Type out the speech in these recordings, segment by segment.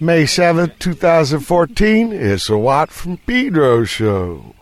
May 7th, 2014. It's a Watt from Pedro show.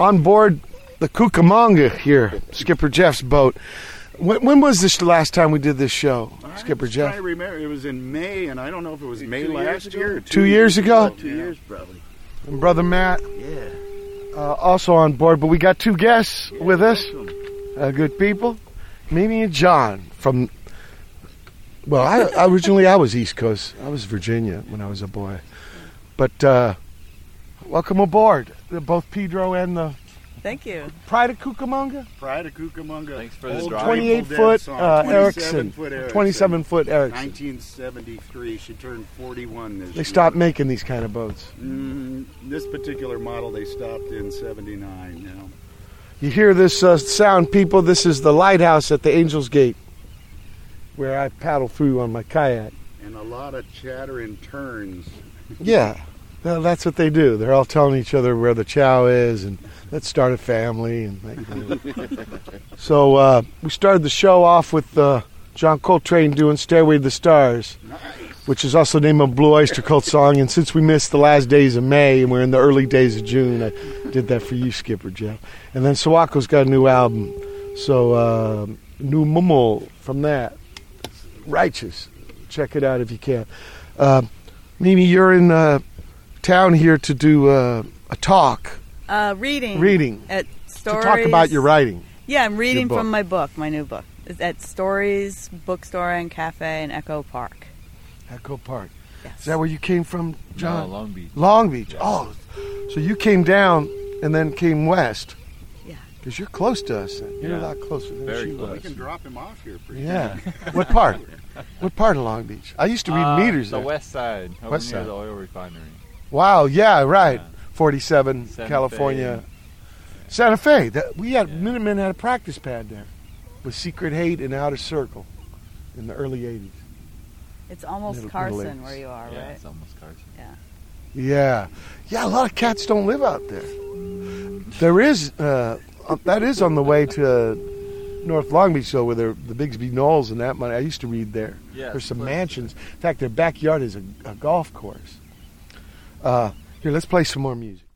On board the Cucamonga here, Skipper Jeff's boat. When, when was this the last time we did this show, Skipper Jeff? I Jeff? remember it was in May, and I don't know if it was May two last ago? year. or Two years ago? Two years probably. And Brother Matt Yeah. uh, also on board, but we got two guests with us, Welcome. uh, good people, Mimi and John from. Well, I, originally I was East Coast. I was Virginia when I was a boy, but uh, welcome aboard, both Pedro and the Thank you. Pride of Cucamonga. Pride of Cucamonga. Thanks for the drive. Grateful 28 foot song. uh, 27 Ericson. foot Ericson. 27 foot Ericson. 1973. She turned 41 this They year. stopped making these kind of boats. Mm, this particular model they stopped in 79 now. You hear this uh, sound, people? This is the lighthouse at the Angel's Gate, where I paddle through on my kayak. And a lot of chatter and turns. Yeah, well, that's what they do. They're all telling each other where the chow is and let's start a family. And that kind of- so uh, we started the show off with uh, John Coltrane doing "Stairway to the Stars," which is also the name of Blue Oyster Cult song. And since we missed the last days of May and we're in the early days of June, I did that for you, Skipper Jeff. And then Sawako's got a new album, so uh, Nemumel from that. Righteous. Check it out if you can. Uh, Mimi, you're in uh, town here to do uh, a talk, Uh, reading. reading, At stories. to talk about your writing. Yeah, I'm reading from my book, my new book. It's at Stories Bookstore and Cafe in Echo Park. Echo Park. Yes. Is that where you came from, John? No, Long Beach. Long Beach. Oh, so you came down and then came west. Yeah. Because you're close to us. Then. You're a lot closer than Very she close. We can drop him off here pretty Yeah. what part? What part of Long Beach? I used to read Uh, meters The there. west side. Over West near side. the oil refinery. Wow. Yeah. Right. Yeah. 47, Santa California. Fe. Santa Fe. That, we had Yeah. Minutemen had a practice pad there with Secret Hate and Outer Circle in the early 80s. It's almost Middle- Carson Middle where you are, right? Yeah, right? it's almost Carson. Yeah, yeah. yeah. A lot of cats don't live out there. There is uh, uh, that is on the way to North Long Beach, though, where there, the Bixby Knolls and that money. I used to read there. Yeah, There's some mansions. In fact, their backyard is a, a golf course. Uh, here, let's play some more music.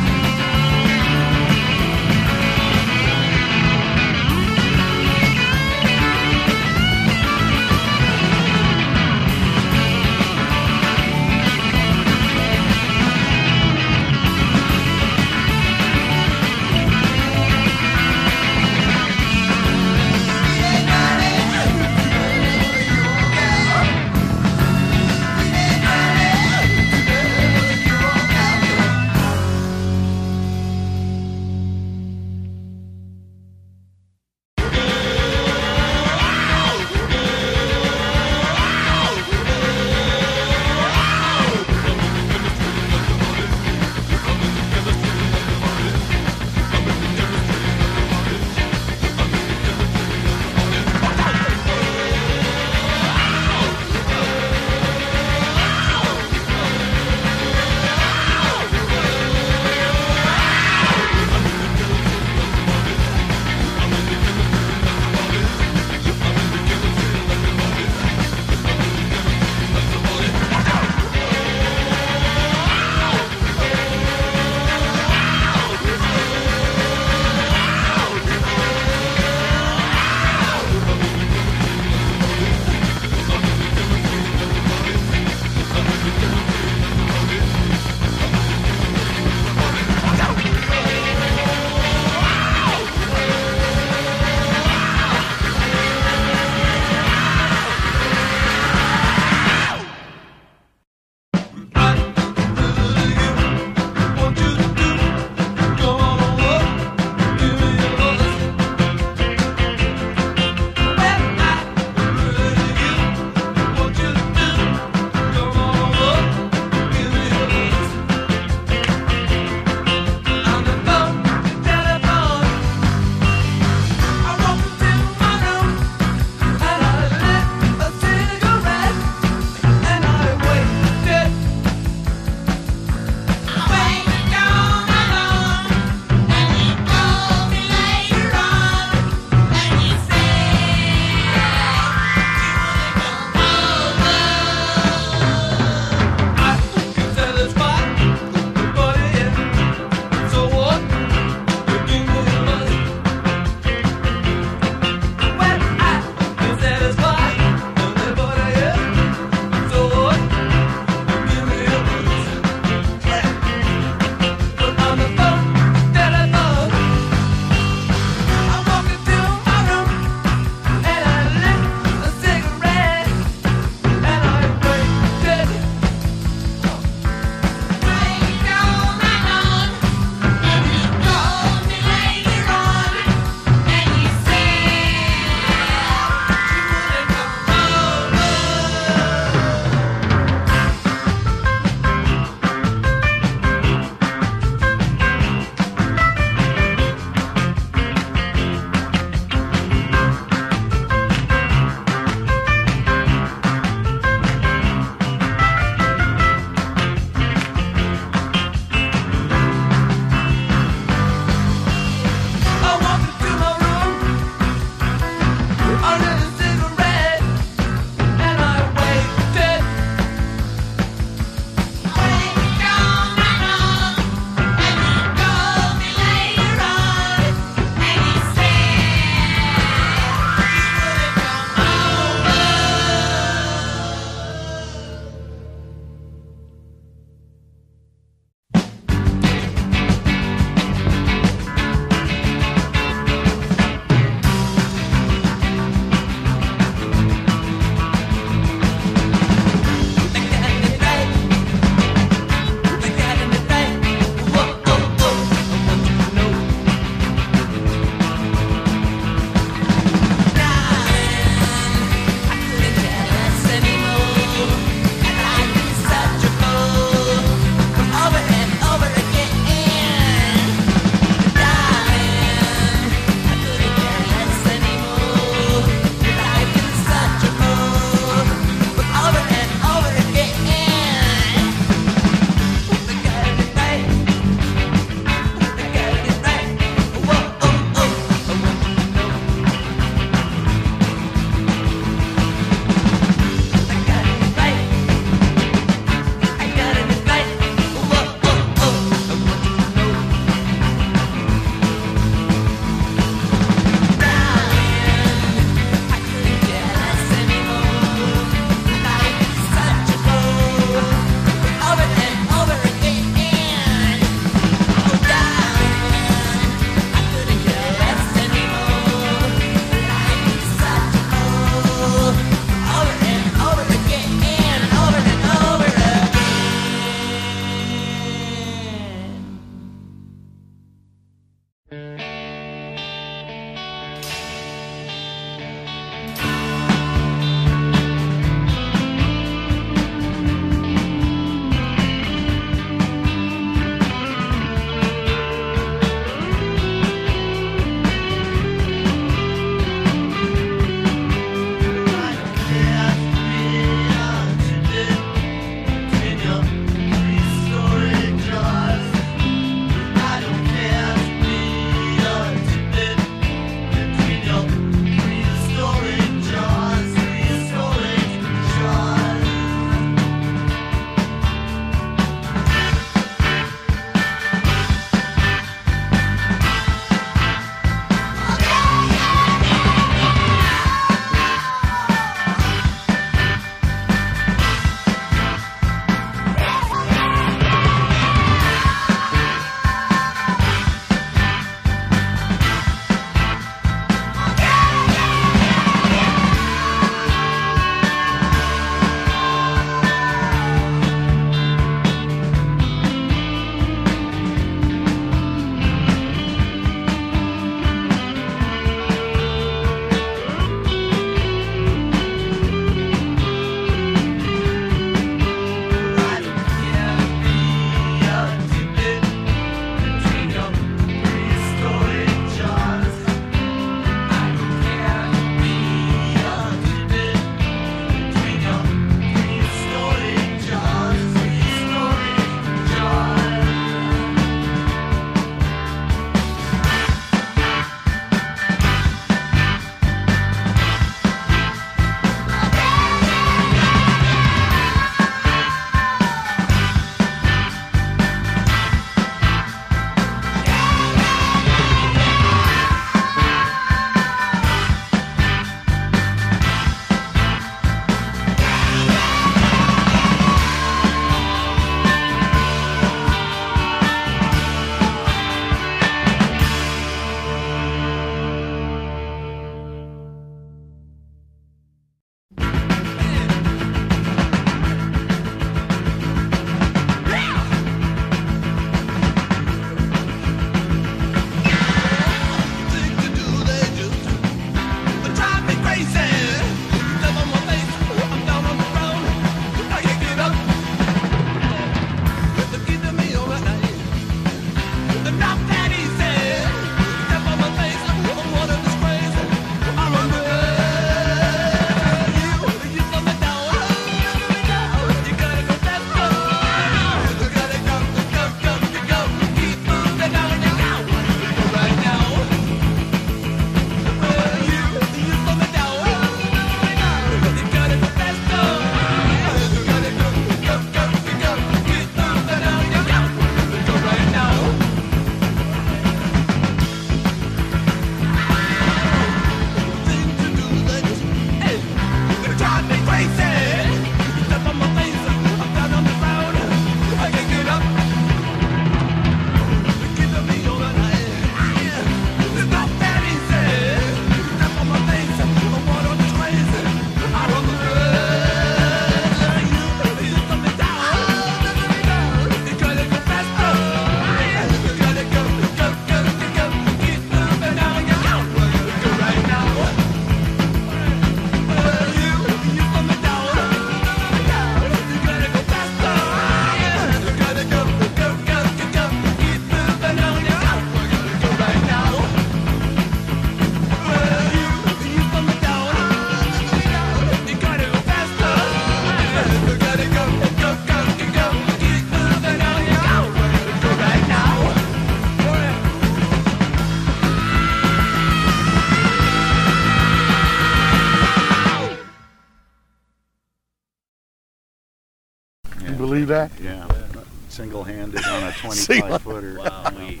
Single-handed on a 25 footer. Wow.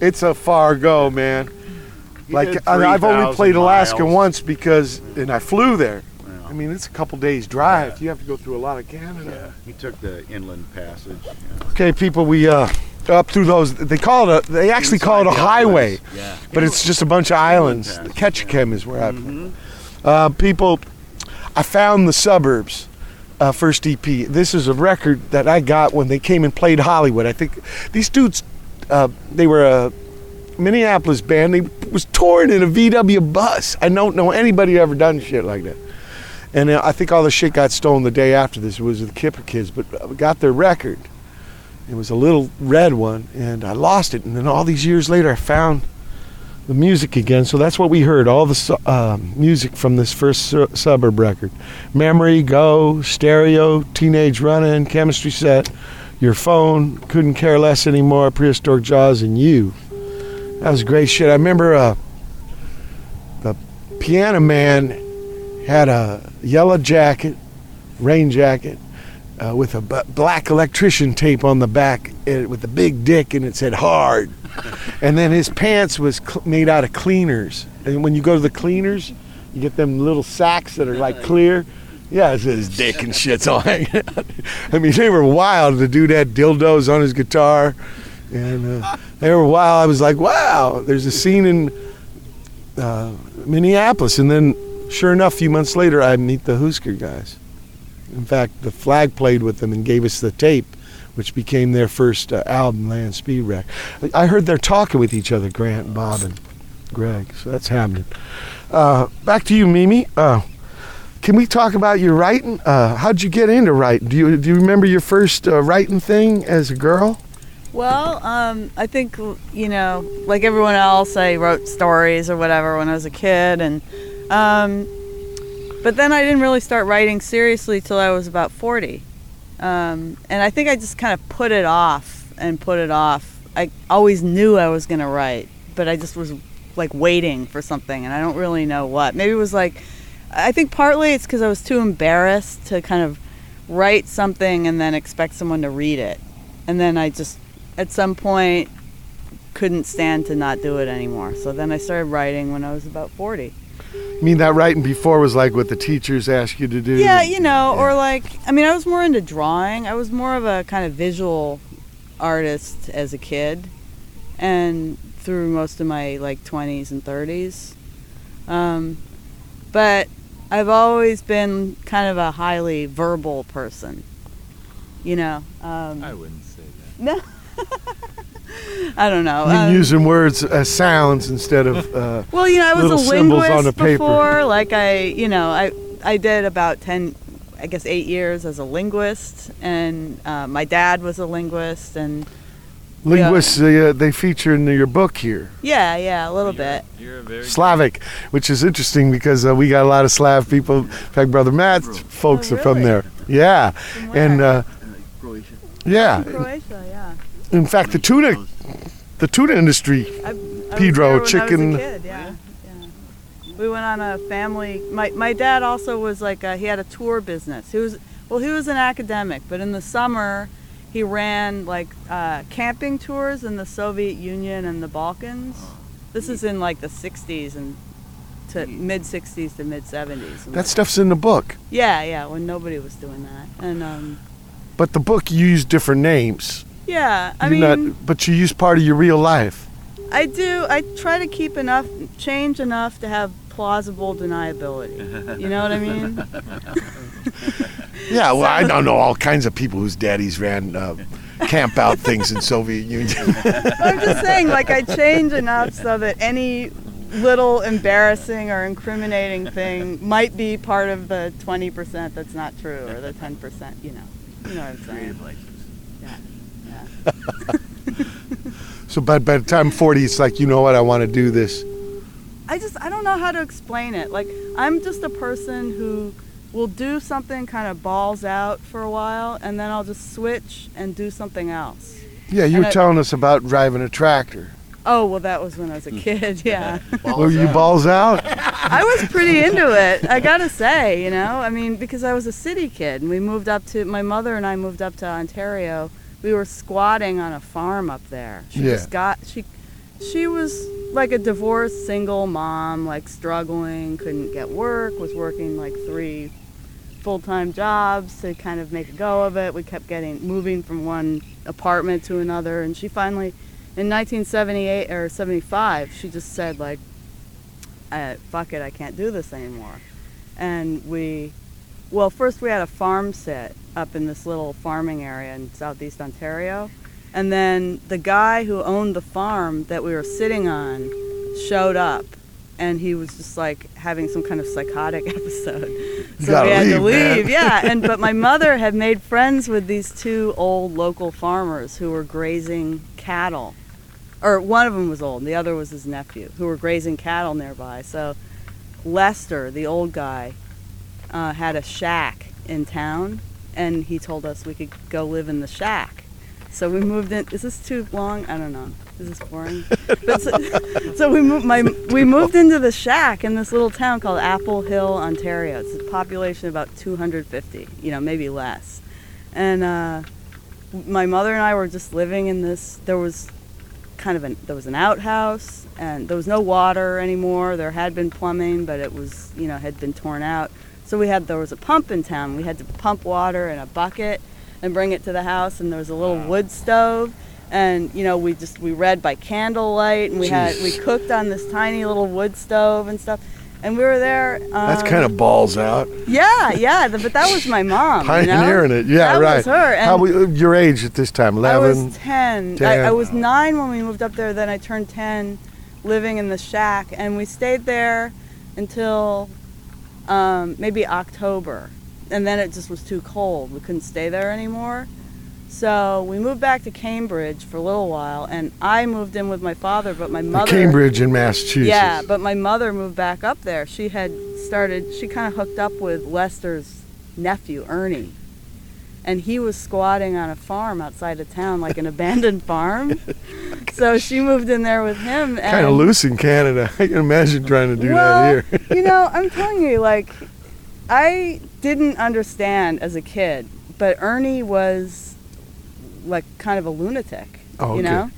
It's a far go, man. He Like did I, I've only 3,000 played Alaska miles. once because, and I flew there. Yeah. I mean, it's a couple days drive. You have to go through a lot of Canada. Yeah, he took the inland passage. yeah. Okay, people, we uh up through those. They call it a. They actually call it a highway, islands. Yeah. but it's just a bunch of islands. Passage, Ketchikan is where I. Mhm. Uh, people, I found the suburbs. Uh, first EP. This is a record that I got when they came and played Hollywood. I think these dudes, uh, they were a Minneapolis band. They was touring in a VW bus. I don't know anybody ever done shit like that. And uh, I think all the shit got stolen the day after this. It was the Kipper kids, but I got their record. It was a little red one, and I lost it. And then all these years later, I found the music again. So that's what we heard. All the uh, music from this first su- suburb record: "Memory," "Go," "Stereo," "Teenage Runnin'," "Chemistry Set," "Your Phone," "Couldn't Care Less Anymore," "Prehistoric Jaws," and "You." That was great shit. I remember uh, the piano man had a yellow jacket, rain jacket, uh, with a b- black electrician tape on the back with a big dick, and it said "hard." and then his pants was cl- made out of cleaners. And when you go to the cleaners, you get them little sacks that are like clear. Yeah, it says dick and shit's all hanging out. I mean, they were wild. The dude had dildos on his guitar, and uh, they were wild. I was like, wow. There's a scene in uh, Minneapolis, and then sure enough, a few months later, I meet the Husker guys. In fact, the flag played with them and gave us the tape, which became their first uh, album, Land Speed Record. I heard they're talking with each other, Grant, Bob, and Greg. So that's happening. Uh, back to you, Mimi. Uh, can we talk about your writing? Uh, how'd you get into writing? Do you do you remember your first uh, writing thing as a girl? Well, um, I think you know, like everyone else, I wrote stories or whatever when I was a kid, and um, but then I didn't really start writing seriously till I was about forty, um, and I think I just kind of put it off and put it off. I always knew I was gonna write, but I just was like waiting for something, and I don't really know what. Maybe it was like, I think partly it's because I was too embarrassed to kind of write something and then expect someone to read it, and then I just at some point couldn't stand to not do it anymore. So then I started writing when I was about 40. I mean, that writing before was like what the teachers ask you to do. Yeah, you know, Yeah. or like, I mean, I was more into drawing. I was more of a kind of visual artist as a kid and through most of my like 20s and 30s. Um, but I've always been kind of a highly verbal person. You know, um, I wouldn't say that. no. I don't know. You um, using words as sounds instead of. Uh, Well, you know, I was a linguist on the paper. before. Like I, you know, I I did about ten, I guess eight years as a linguist, and uh, my dad was a linguist, and linguists, uh, they feature in your book here. yeah, yeah, a little bit. You're a very Slavic, which is interesting because uh, we got a lot of Slav people. In fact, Brother Matt's folks Oh, are from there. Yeah, From and where? uh, Croatia. yeah. Croatia, yeah. In fact, the tuna, the tuna industry. I, I Pedro, was there when chicken- I was a kid, yeah. yeah. We went on a family. My my dad also was like a, he had a tour business. He was well, he was an academic, but in the summer he ran like uh, camping tours in the Soviet Union and the Balkans. This is in like the 60s and to mid 60s to mid 70s. That stuff's in the book, Yeah, yeah, when nobody was doing that. And um, but the book used different names. Yeah, I You're mean, not, but you use part of your real life. I do. I try to keep enough change enough to have plausible deniability. You know what I mean? Yeah, well, I don't know all kinds of people whose daddies ran uh, camp out things in Soviet Union. I'm just saying, like, I change enough so that any little embarrassing or incriminating thing might be part of the 20% that's not true or the 10%, you know. You know what I'm saying? Creative license. Yeah. So by, by the time I'm 40, it's like, you know what, I want to do this. I just, I don't know how to explain it. Like, I'm just a person who will do something kind of balls out for a while and then I'll just switch and do something else. Yeah, you And were I- telling us about driving a tractor. Oh, well, that was when I was a hmm. kid, yeah. Were you balls out? I was pretty into it. I gotta say, you know, I mean, because I was a city kid, and we moved up to my mother and I moved up to Ontario. We were squatting on a farm up there. She Yeah. just got she, she was like a divorced single mom, like struggling, couldn't get work, was working like three full-time jobs to kind of make a go of it. We kept getting moving from one apartment to another, and she finally, in 1978 or 75, she just said like, uh, "Fuck it, I can't do this anymore." And we, well, first we had a farm sit up in this little farming area in southeast Ontario, and then the guy who owned the farm that we were sitting on showed up. And he was just like having some kind of psychotic episode, so we had to leave, man. Yeah, and but my mother had made friends with these two old local farmers who were grazing cattle, or one of them was old, and the other was his nephew, who were grazing cattle nearby. So Lester, the old guy, uh, had a shack in town, and he told us we could go live in the shack. So we moved in. Is this too long? I don't know. Is this boring? But so, so we moved. My we moved into the shack in this little town called Apple Hill, Ontario. It's a population of about 250. You know, maybe less. And uh, my mother and I were just living in this. There was kind of an there was an outhouse, and there was no water anymore. There had been plumbing, but it was you know had been torn out. So we had there was a pump in town. We had to pump water in a bucket and bring it to the house, and there was a little wood stove. And you know we just we read by candlelight, and we had we cooked on this tiny little wood stove and stuff. And we were there. Um, That's kind of balls out. yeah, yeah. But that was my mom. you know? Pioneering it. Yeah, that right. was her. And How we, your age at this time? I was 11? 10. I, 10. I was nine when we moved up there. Then I turned 10 living in the shack. And we stayed there until um, maybe October. And then it just was too cold. We couldn't stay there anymore. So we moved back to Cambridge for a little while. And I moved in with my father, but my mother. Cambridge in Massachusetts. Yeah, but my mother moved back up there. She had started, she kind of hooked up with Lester's nephew, Ernie. And he was squatting on a farm outside of town, like an abandoned farm. So she moved in there with him. And, Kind of loose in Canada. I can imagine trying to do well, that here. you know, I'm telling you, like, I didn't understand as a kid, but Ernie was like kind of a lunatic. Oh, You okay. know,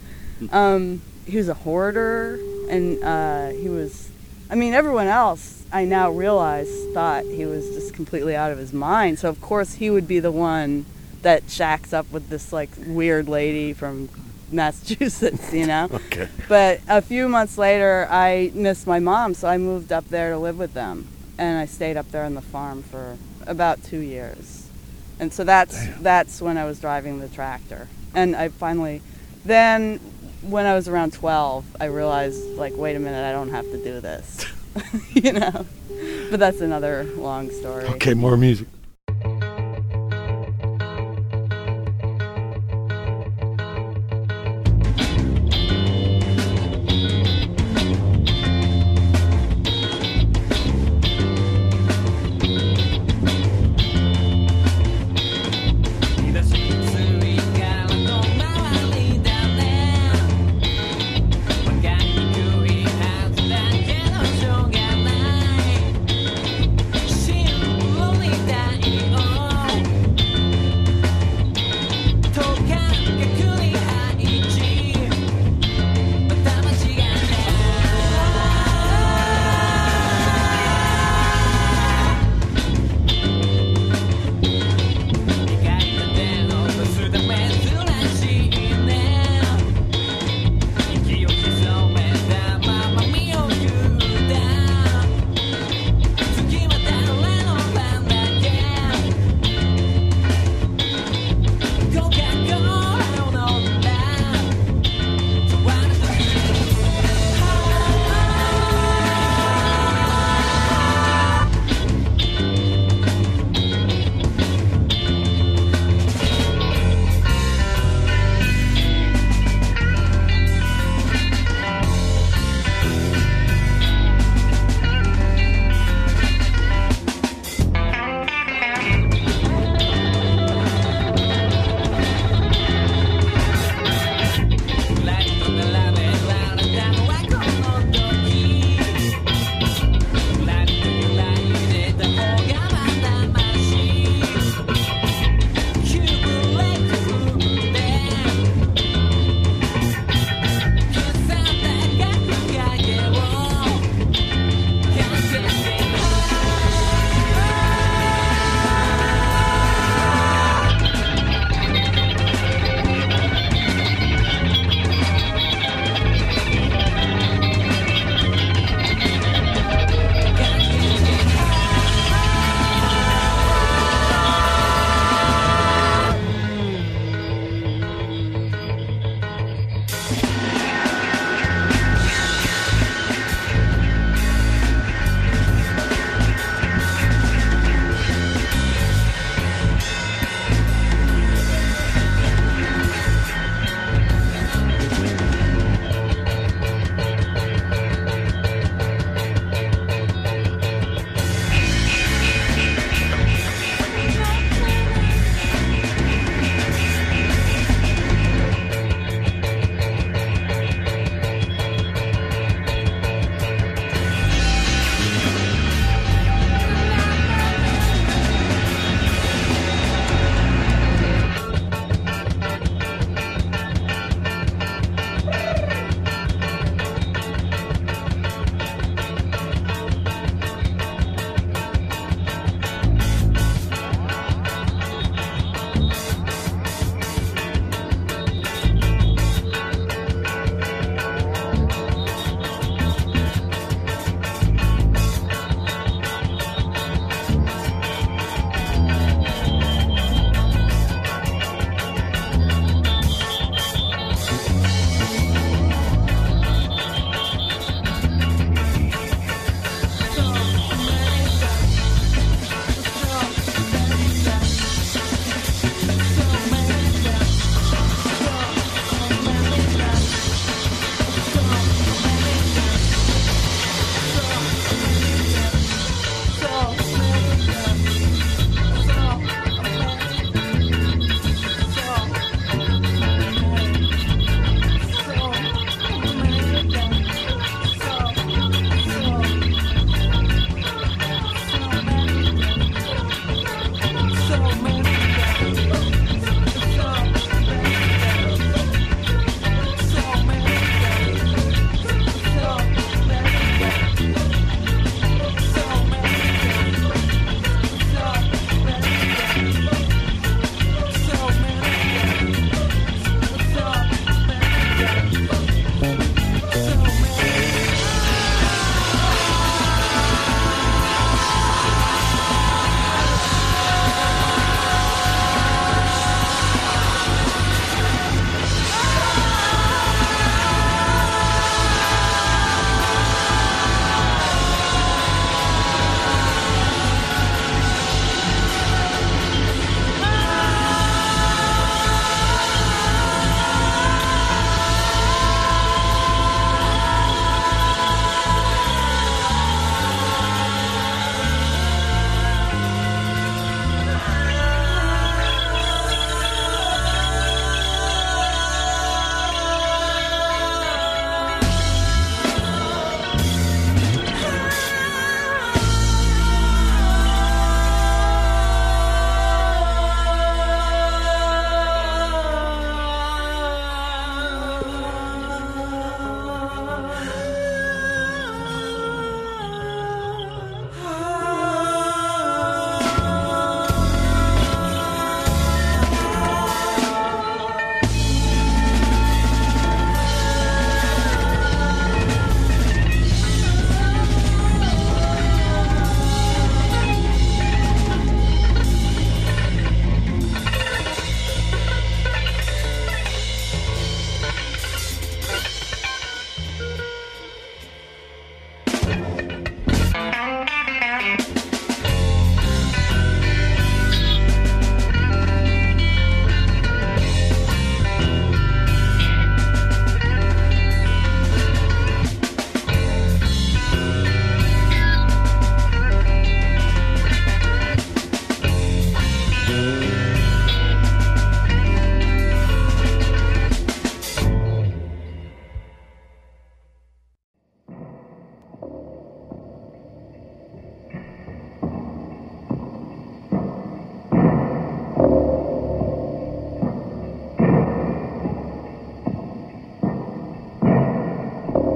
um, he was a hoarder, and uh, he was. I mean, everyone else I now realize thought he was just completely out of his mind. So of course he would be the one that shacks up with this like weird lady from Massachusetts. You know. Okay. But a few months later, I missed my mom, so I moved up there to live with them, and I stayed up there on the farm for about two years. And so that's that's when I was driving the tractor, and I finally, then when I was around 12, I realized like, wait a minute, I don't have to do this, you know. But that's another long story. Okay, more music.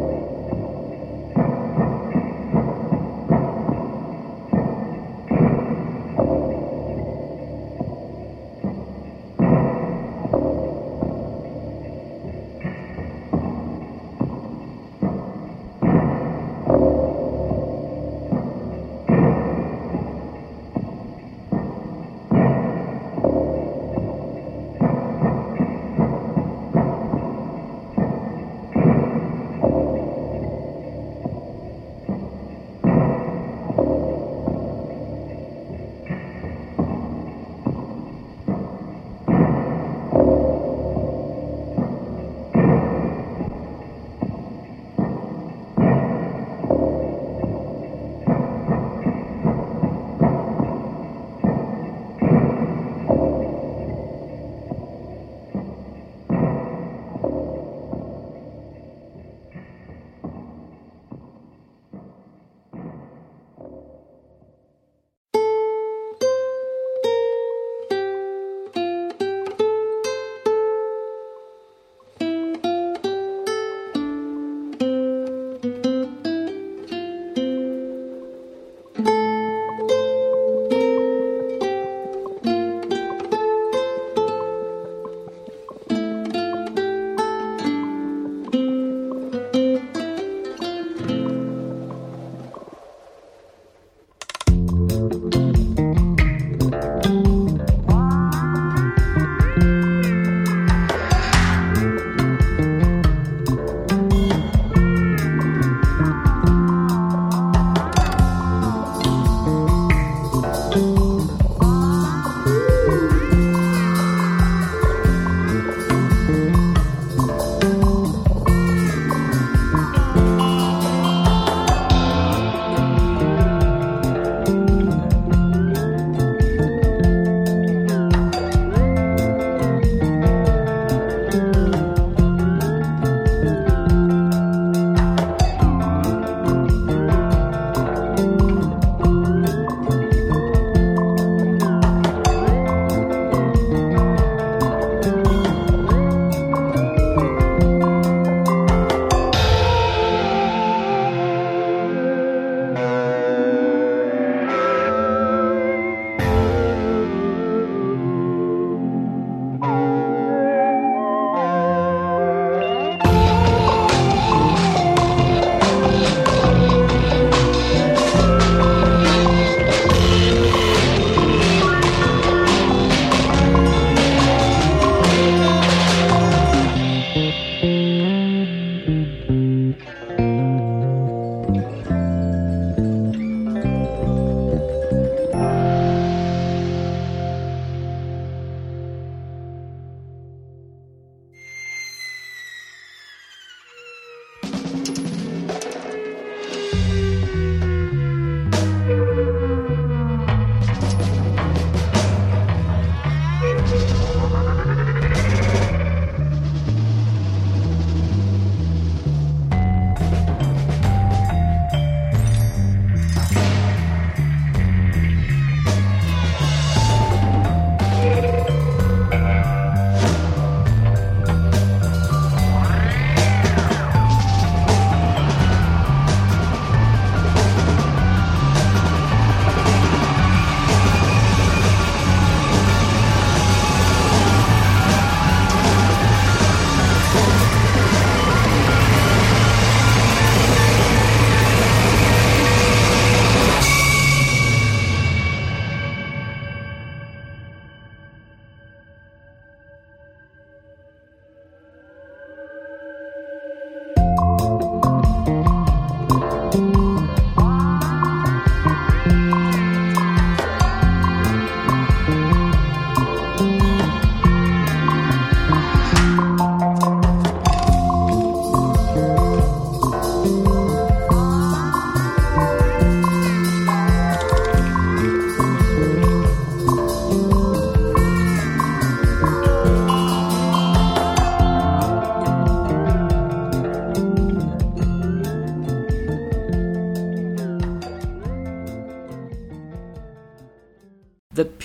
Oh.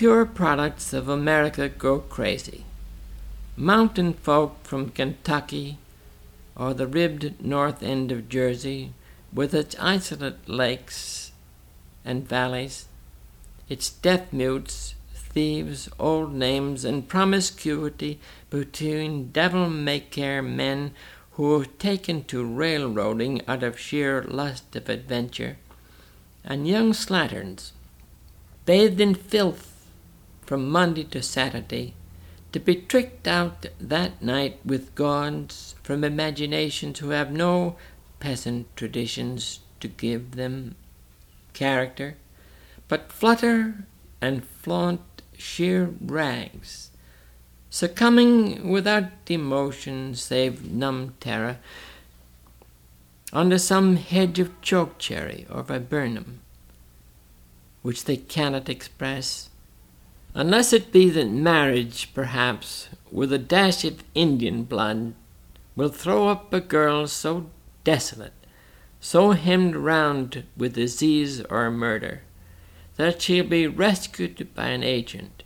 Pure products of America go crazy. Mountain folk from Kentucky or the ribbed north end of Jersey with its isolate lakes and valleys, its deaf mutes, thieves, old names, and promiscuity between devil may care men who have taken to railroading out of sheer lust of adventure, and young slatterns, bathed in filth from Monday to Saturday, to be tricked out that night with gauds from imaginations who have no peasant traditions to give them character, but flutter and flaunt sheer rags, succumbing without emotion save numb terror under some hedge of chokecherry or viburnum, which they cannot express unless it be that marriage, perhaps, with a dash of Indian blood, will throw up a girl so desolate, so hemmed round with disease or murder, that she'll be rescued by an agent,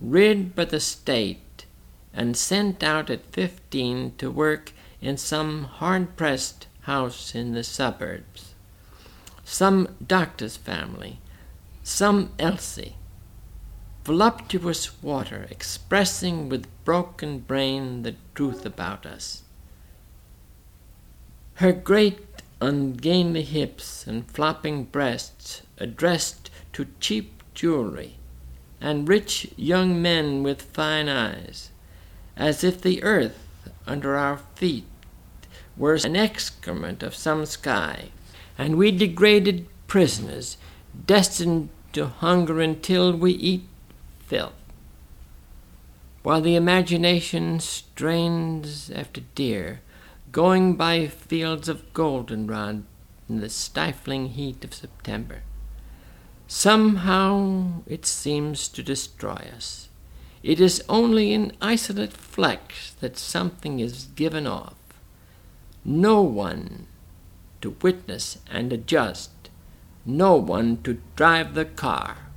rid by the state, and sent out at fifteen to work in some hard pressed house in the suburbs, some doctor's family, some Elsie voluptuous water expressing with broken brain the truth about us. Her great ungainly hips and flopping breasts addressed to cheap jewelry, and rich young men with fine eyes, as if the earth under our feet were an excrement of some sky, and we degraded prisoners destined to hunger until we eat filth. While the imagination strains after deer, going by fields of goldenrod in the stifling heat of September. Somehow it seems to destroy us. It is only in isolate flecks that something is given off. No one to witness and adjust, no one to drive the car.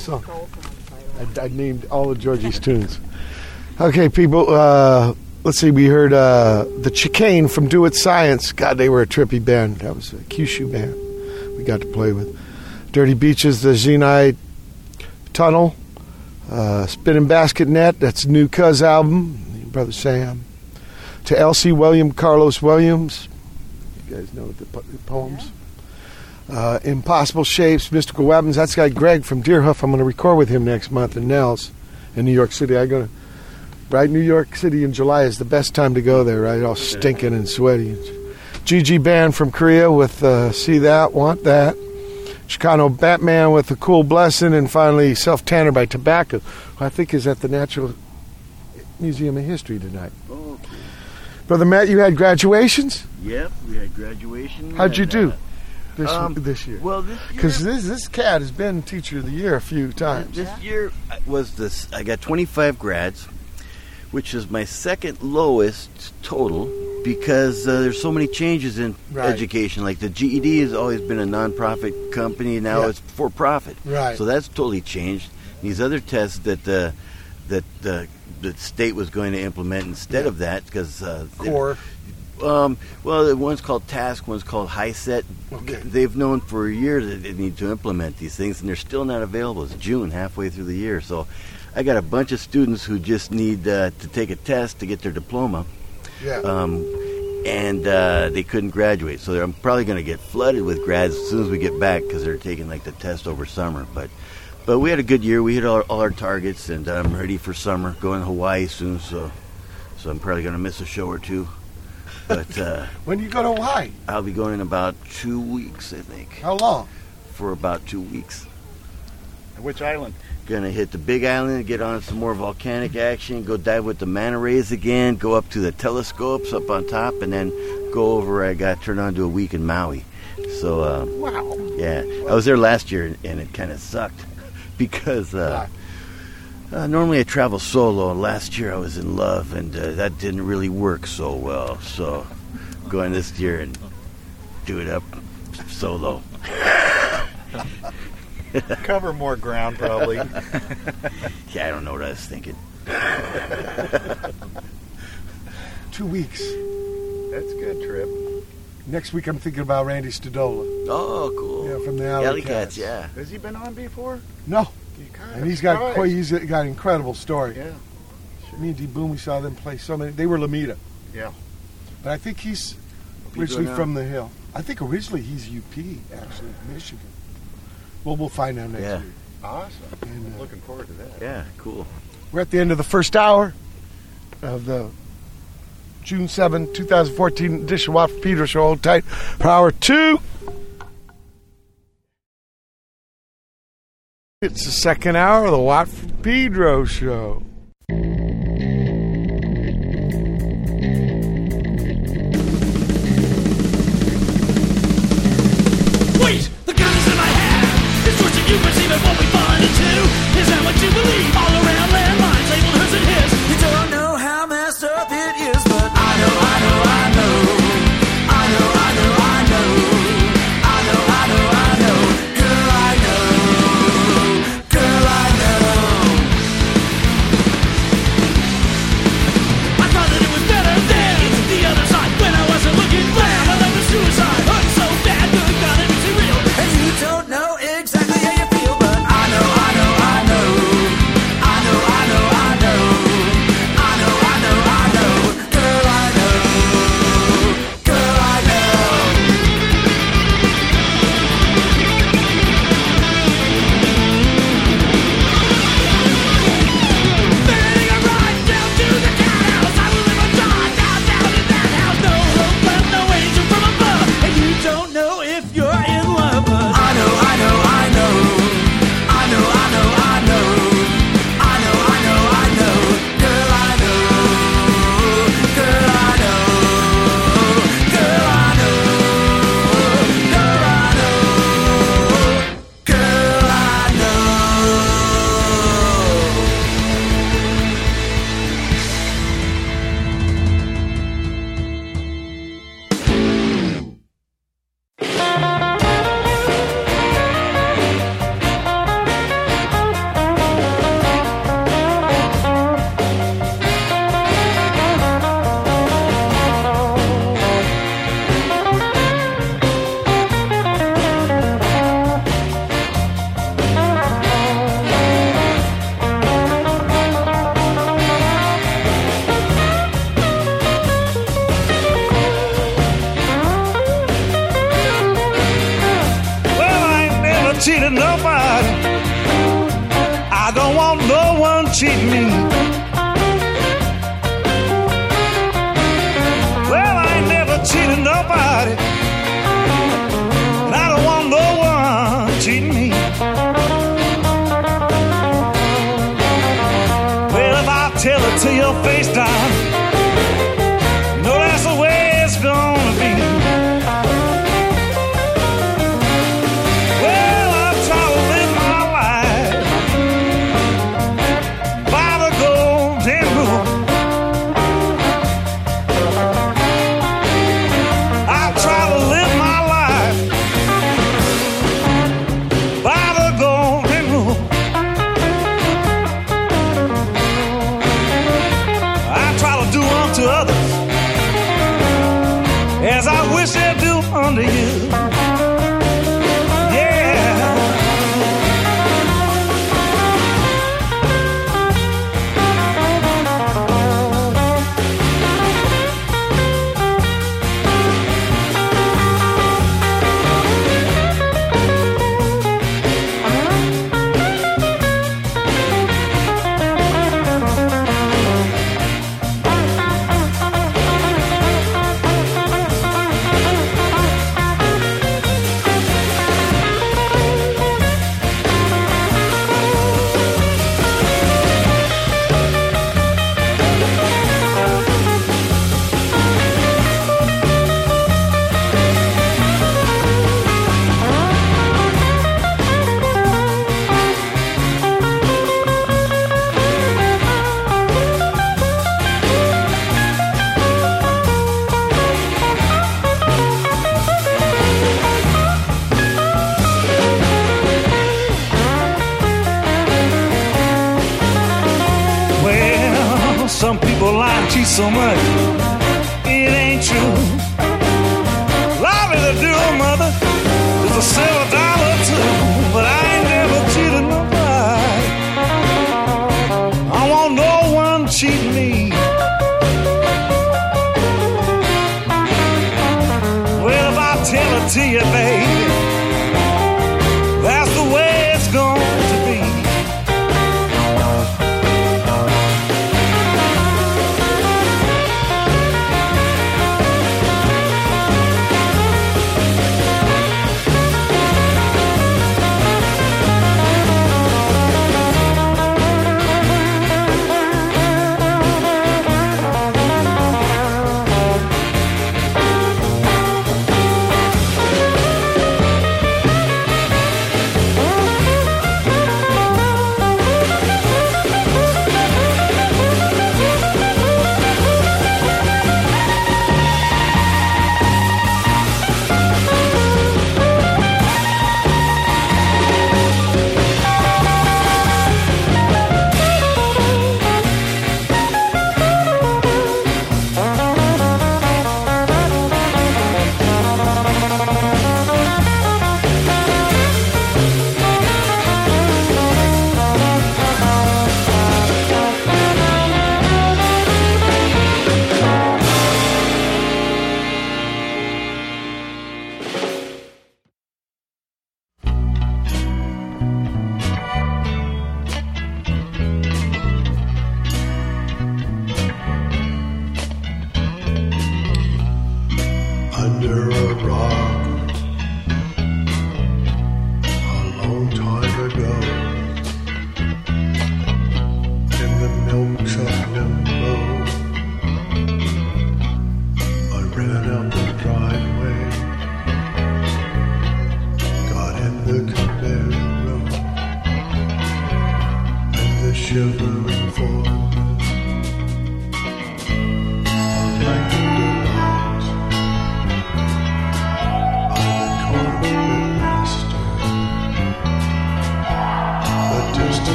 Song. I, I named all of Georgie's tunes. Okay, people. Uh, let's see. We heard uh, the Chicane from Doit Science. God, they were a trippy band. That was a Kyushu band we got to play with. Dirty Beaches, the Xinhai Tunnel, uh, Spinning Basket Net. That's new Cuz album. Brother Sam. To Elsie William, Carlos Williams. You guys know the, the poems. Uh, Impossible Shapes, Mystical Weapons. That's guy Greg from Deerhoof. I'm going to record with him next month in Nels in New York City. I go to right New York City in July is the best time to go there. Right, all stinking and sweaty. Jee Jee Band from Korea with uh, See That, Want That. Chicano Batman with the Cool Blessing, and finally Self Tanner by Tobacco, who I think is at the Natural Museum of History tonight. Okay. Brother Matt, you had graduations. Yep, we had graduations. How'd you do uh, this um, this year? well, Because this this cat has been Teacher of the Year a few times. this year was this. I got 25 grads, which is my second lowest total because uh, there's so many changes in Right. education. Like the GED has always been a nonprofit company, now Yeah. it's for profit. Right. So that's totally changed. These other tests that the that the the state was going to implement instead of that because uh, Core. Um, well, the one's called TASC, one's called HiSET. Okay. They've known for years that they need to implement these things, and they're still not available. It's June, halfway through the year. So I got a bunch of students who just need uh, to take a test to get their diploma, Yeah. um, and uh, they couldn't graduate. So I'm probably going to get flooded with grads as soon as we get back because they're taking like the test over summer. But but we had a good year. We hit all, all our targets, and I'm ready for summer. Going to Hawaii soon, so so I'm probably going to miss a show or two. But uh, when you go to Hawaii, I'll be going in about two weeks, I think, how long? for about two weeks. Which island? Gonna hit the Big Island, get on some more volcanic action, go dive with the manta rays again, go up to the telescopes up on top, and then go over. I got turned on to a week in Maui. So uh, Wow. yeah, I was there last year, and it kind of sucked because uh, uh, normally I travel solo. and Last year I was in love, and uh, that didn't really work so well. So going this year and do it up solo. Cover more ground, probably. Yeah, I don't know what I was thinking. Two weeks. That's a good trip. Next week, I'm thinking about Randy Stodola. Oh, cool. Yeah, from the Alley, Alley Cats. Cats, yeah. Has he been on before? No, You and he's got quite, he's got an incredible story. Yeah, Me and D Boon, we saw them play so many. They were Lomita, yeah. but I think he's Pedro originally now? from the Hill. I think originally he's UP, actually, Michigan. Well, we'll find out next Yeah. week. Awesome. And, uh, Looking forward to that. Yeah, cool. We're at the end of the first hour of the June 7, 2014 edition of Watt from Pedro Show. Hold tight for hour two. It's the second hour of the Watt Pedro Show. Cheat me. Well, I ain't never cheated nobody.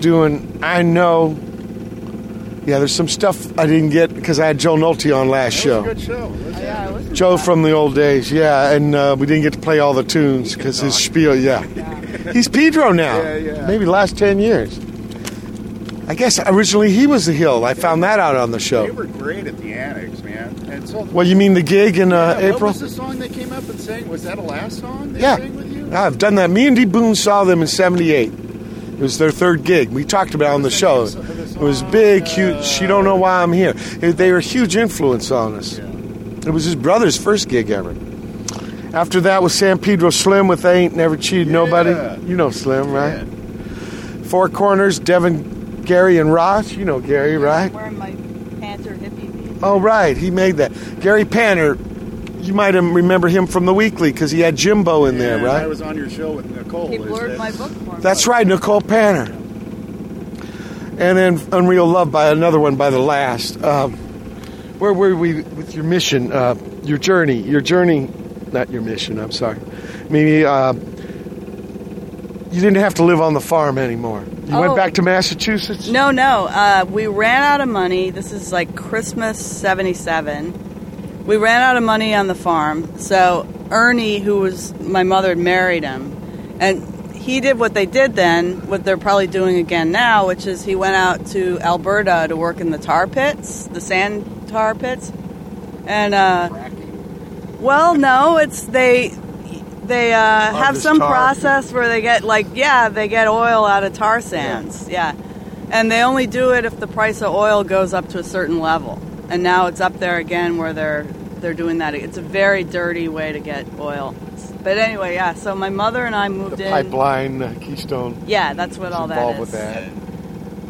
Doing I know. Yeah, there's some stuff I didn't get because I had Joe Nolte on last show. Good show. Joe from the old days, yeah, and uh, we didn't get to play all the tunes because his spiel, yeah. He's Pedro now. Yeah, yeah. Maybe the last 10 years. I guess originally he was the Hill. I found that out on the show. They show. were great at the annex, man. And so, Well, you mean the gig in uh, Yeah, April? What was the song they came up and sang? Was that a last song they Yeah. sang with you? I've done that. Me and D. Boon saw them in 78. It was their third gig. We talked about it on the show. It was big, huge. You don't know why I'm here. They were a huge influence on us. It was his brother's first gig ever. After that was San Pedro Slim with Ain't Never Cheated Nobody. You know Slim, right? Four Corners, Devin, Gary, and Ross. You know Gary, right? Wearing my Panther hippie. Oh, right. He made that. Gary Panter, you might remember him from the Weekly because he had Jimbo in there, right? I was on your show with Nicole. He is blurred my book for me. That's right, Nicole Panter. And then Unreal Love by another one by the last. Um, where were we with your mission, uh, your journey, your journey, not your mission, I'm sorry. Maybe uh, you didn't have to live on the farm anymore. You Oh. went back to Massachusetts? No, no. Uh, we ran out of money. This is like Christmas 77. We ran out of money on the farm. So Ernie, who was my mother, married him. And he did what they did then, what they're probably doing again now, which is he went out to Alberta to work in the tar pits, the sand tar pits. And, uh, well, no, it's they. They uh, have some tar. process where they get like yeah they get oil out of tar sands yeah. and they only do it if the price of oil goes up to a certain level and now it's up there again where they're they're doing that it's a very dirty way to get oil but anyway yeah so my mother and I moved The in pipeline, uh, Keystone. yeah that's what all that involved with that.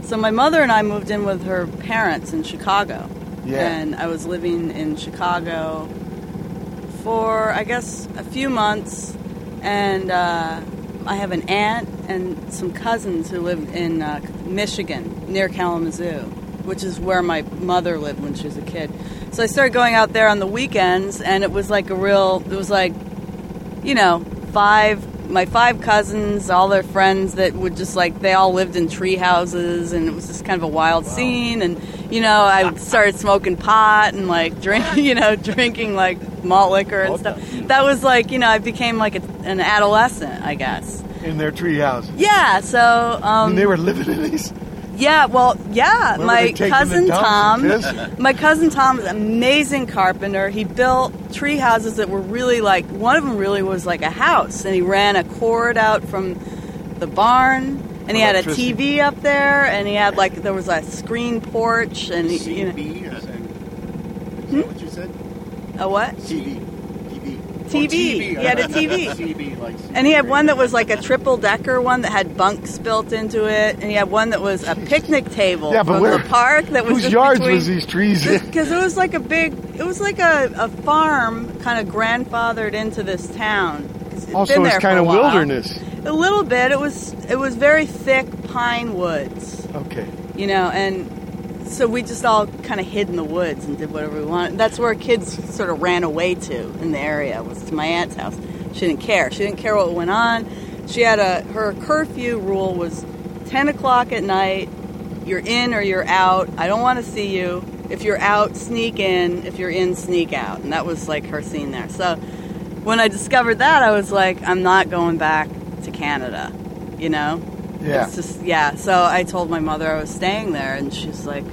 so my mother and I moved in with her parents in Chicago. Yeah. And I was living in Chicago for I guess a few months, and uh, I have an aunt and some cousins who live in uh, Michigan near Kalamazoo, which is where my mother lived when she was a kid. So I started going out there on the weekends, and it was like a real. It was like you know, five my five cousins, all their friends that would just like they all lived in tree houses and it was just kind of a wild scene and you know, I started smoking pot and like drink you know, drinking like malt liquor and stuff. That was like, you know, I became like a, an adolescent, I guess. In their tree house. Yeah, so um and they were living in these. Yeah, well, yeah. Where my cousin Tom, my cousin Tom is an amazing carpenter. He built tree houses that were really like one of them really was like a house, and he ran a cord out from the barn, and he had a TV up there, and he had like there was a screen porch, and he, you know, CB. Hmm? that what you said? a what? TV. TV. TV. He had a TV. TV, like And he had one that was like a triple decker one that had bunks built into it, and he had one that was a picnic table Yeah, but from where- the park that was Whose just yards between, was these trees in? because it was like a big it was like a, a farm kind of grandfathered into this town. it'd Also, been it's there kind for a of while. wilderness. a little bit it was it was very thick pine woods Okay. you know and so we just all kind of hid in the woods and did whatever we wanted that's where kids sort of ran away to in the area was to my aunt's house. She didn't care. She didn't care what went on. She had a her curfew rule was 10 o'clock at night you're in or you're out i don't want to see you. If you're out sneak in. If you're in sneak out. And that was like her scene there. So when i discovered that i was like i'm not going back to canada you know Yeah. it's just yeah. So I told my mother I was staying there, and she's like,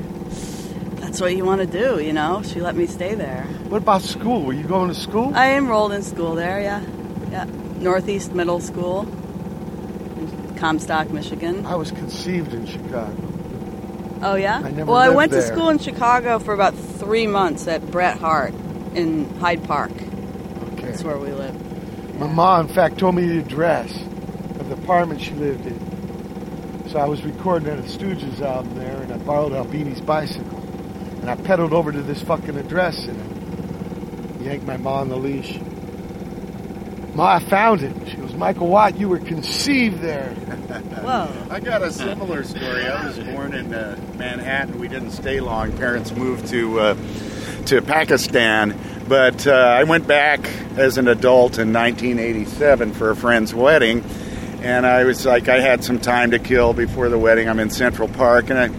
"That's what you want to do," you know. She let me stay there. What about school? Were you going to school? I enrolled in school there. Yeah, yeah. Northeast Middle School in Comstock, Michigan. I was conceived in Chicago. Oh yeah. I never well, I went to school in Chicago for about three months at Bret Harte in Hyde Park. Okay. That's where we lived. My mom, in fact, told me the address of the apartment she lived in. So I was recording at a Stooges album there, and I borrowed Albini's bicycle. And I pedaled over to this fucking address and I yanked my mom on the leash. Ma, I found it. She goes, Michael Watt, you were conceived there. Whoa. I got a similar story. I was born in uh, Manhattan. We didn't stay long. Parents moved to uh, to Pakistan, but uh, I went back as an adult in 1987 for a friend's wedding, and I was like, I had some time to kill before the wedding. I'm in Central Park, and I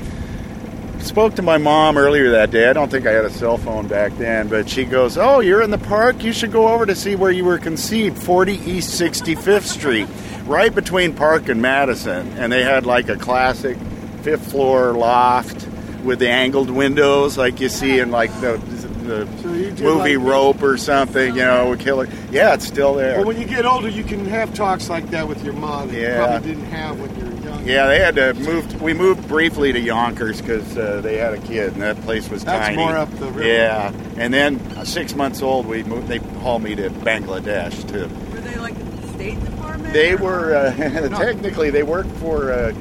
spoke to my mom earlier that day. I don't think I had a cell phone back then, but she goes, "Oh, you're in the park. You should go over to see where you were conceived, 40 East 65th Street, right between Park and Madison." And they had like a classic fifth floor loft with the angled windows, like you see in like the the you did movie like- Rope or something. You know, would kill Killer. Yeah, it's still there. But when you get older, you can have talks like that with your mom that you Yeah. probably didn't have when you were young. Yeah, they had to move. We moved briefly to Yonkers because uh, they had a kid, and that place was That's tiny. more up the river. Yeah, and then uh, six months old, we moved. They hauled me to Bangladesh too. Were they like the State Department? They were uh, technically they worked for uh,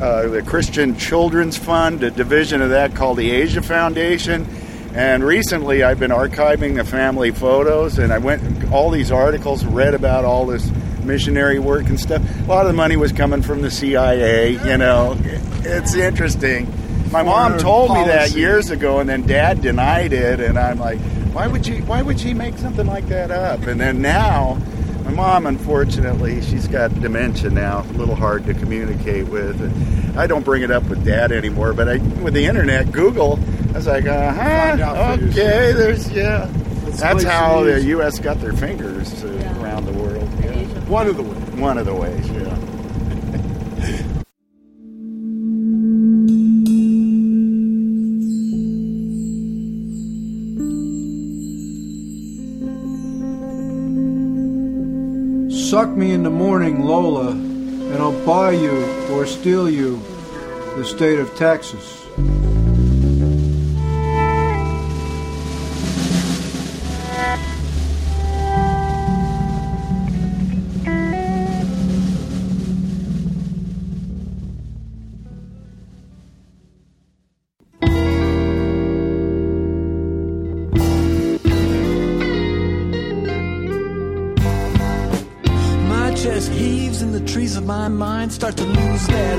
uh, the Christian Children's Fund, a division of that called the Asia Foundation. And recently, I've been archiving the family photos, and I went all these articles, read about all this missionary work and stuff. A lot of the money was coming from the CIA. You know, it's interesting. My mom told me that years ago, and then Dad denied it, and I'm like, why would you? Why would she make something like that up? And then now, mom, unfortunately, she's got dementia now, a little hard to communicate with. And I don't bring it up with Dad anymore, but I, with the internet, Google, I was like, uh huh, okay, there's yeah. Let's That's how the. U.S. got their fingers uh, around the world. Yeah. One of the ways. One of the ways, yeah. Suck me in the morning, Lola, and I'll buy you or steal you the state of Texas. Start to lose their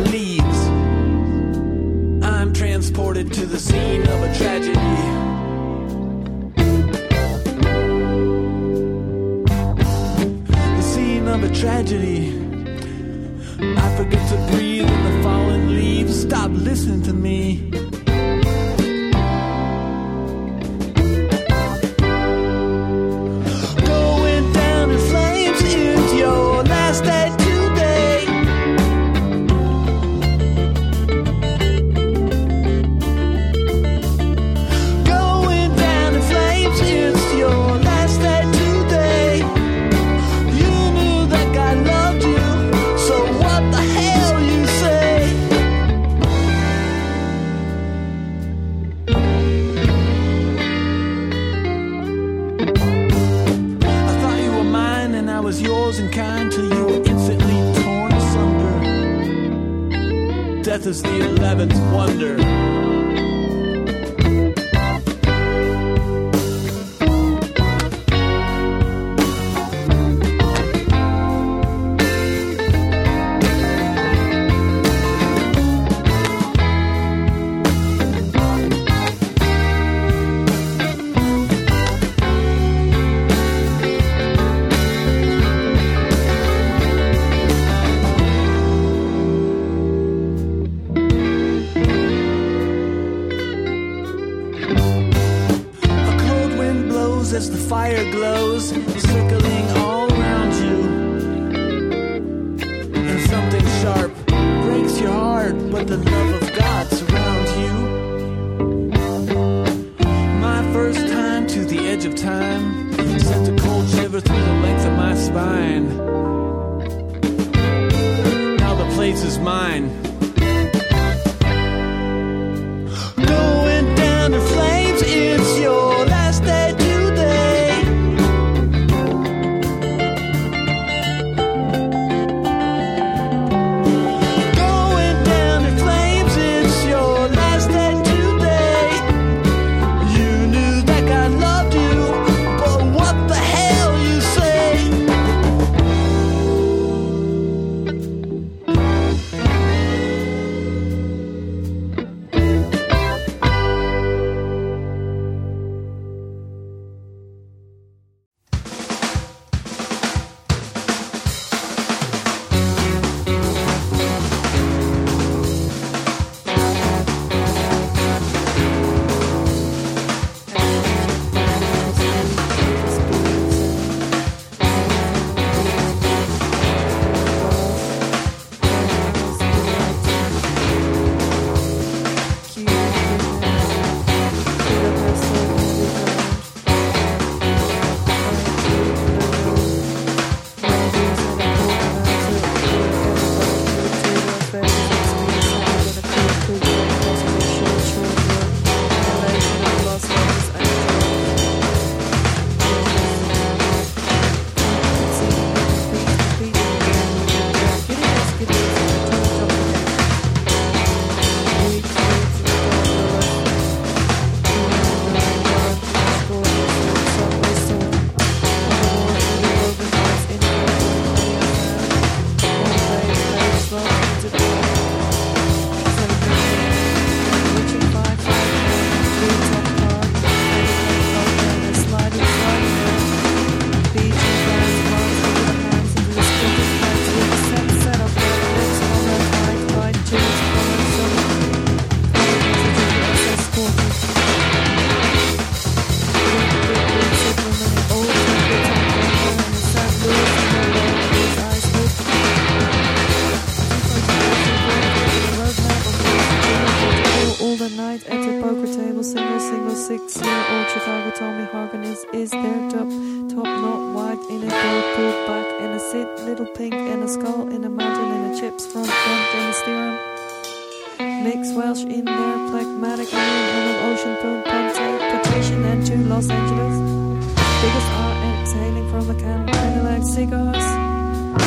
a can kind of like cigars.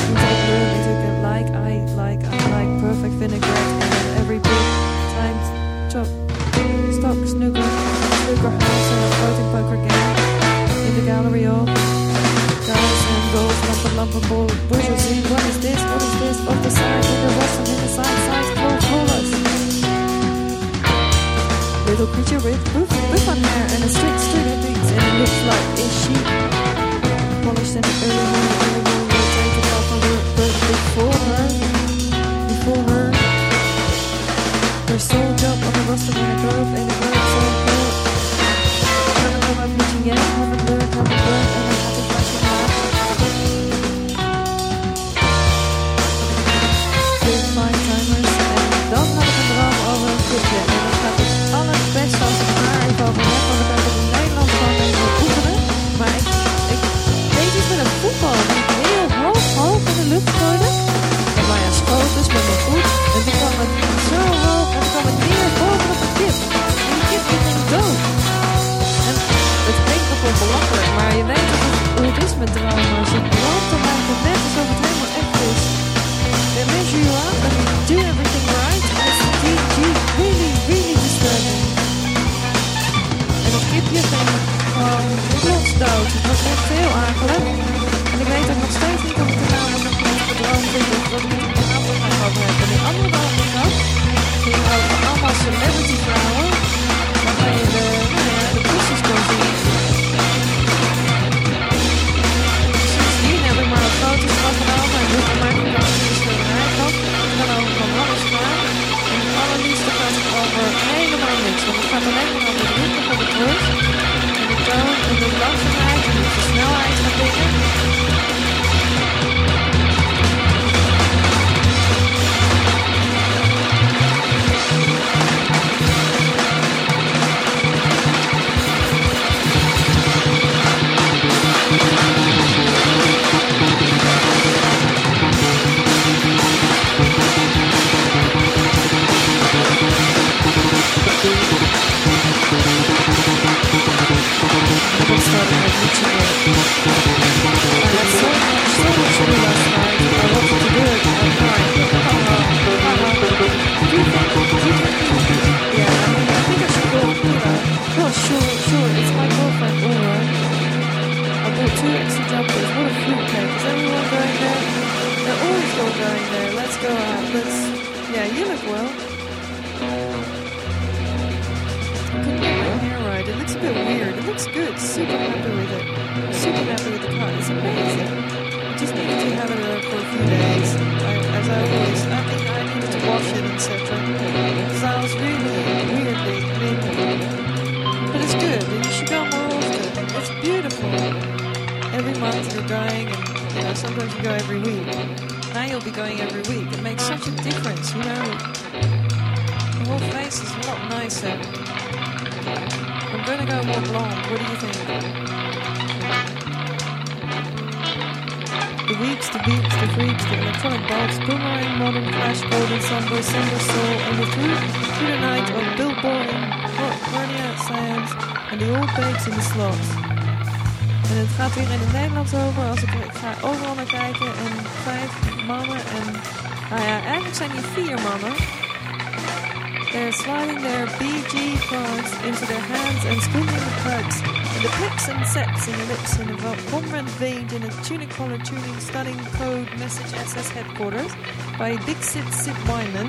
And take room into the like I like I like perfect vinaigrette and every big time chop stock snooker snooker house and a floating poker game in the gallery of guys and girls lump and lump and ball bourgeoisie. What is this? What is this? Off the side with the Russian in the side side cold colas. Little creature with roof, roof on hair and a straight straight things and it looks like a sheep. Polished and early morning, early morning, rotated off on the bird before her, before her. Her soul jump on the rust of my curve and the bird so cool. Haven't learned my pitching yet, haven't learned, haven't learned, and I haven't de, kon zien. Sindsdien heb ik maar foto's van genomen en doe gemaakt dat in de schilderij kan. En over van alles klaar. En het allerliefste gaat over helemaal niks. Want het gaat alleen maar de route van de terug. En en de. Yeah, you look well. Hair right. It looks a bit weird. It looks good. Super happy with it. Super happy with the cut. It's amazing. I just needed to have it for a few days. I, as I always, I think I needed to wash it, etc. Because I was really weirdly, I but it's good. And you should go more often. It's beautiful. Every month you're going, and you know sometimes you go every week. Now you'll be going every week. It makes such a difference, you know. The whole face is a lot nicer. I'm gonna go more blonde. What do you think? The weeks, the beats, the freaks, the electronic bulbs, boomerang, modern flash, golden sunburst, summer soul, and the through, through the night of billboarding, hernia sounds, and the old babes in the slots. En het gaat weer in het Nederlands over. Als ik, ga overal naar kijken. En vijf mannen. En nou ja, eigenlijk zijn die vier mannen. They're sliding their BG cards into their hands and spinning the cards. And the pips and sets in the lips in a Conrad veined in a tunic collar tuning stunning code message SS headquarters by Big Sid Sid Wyman.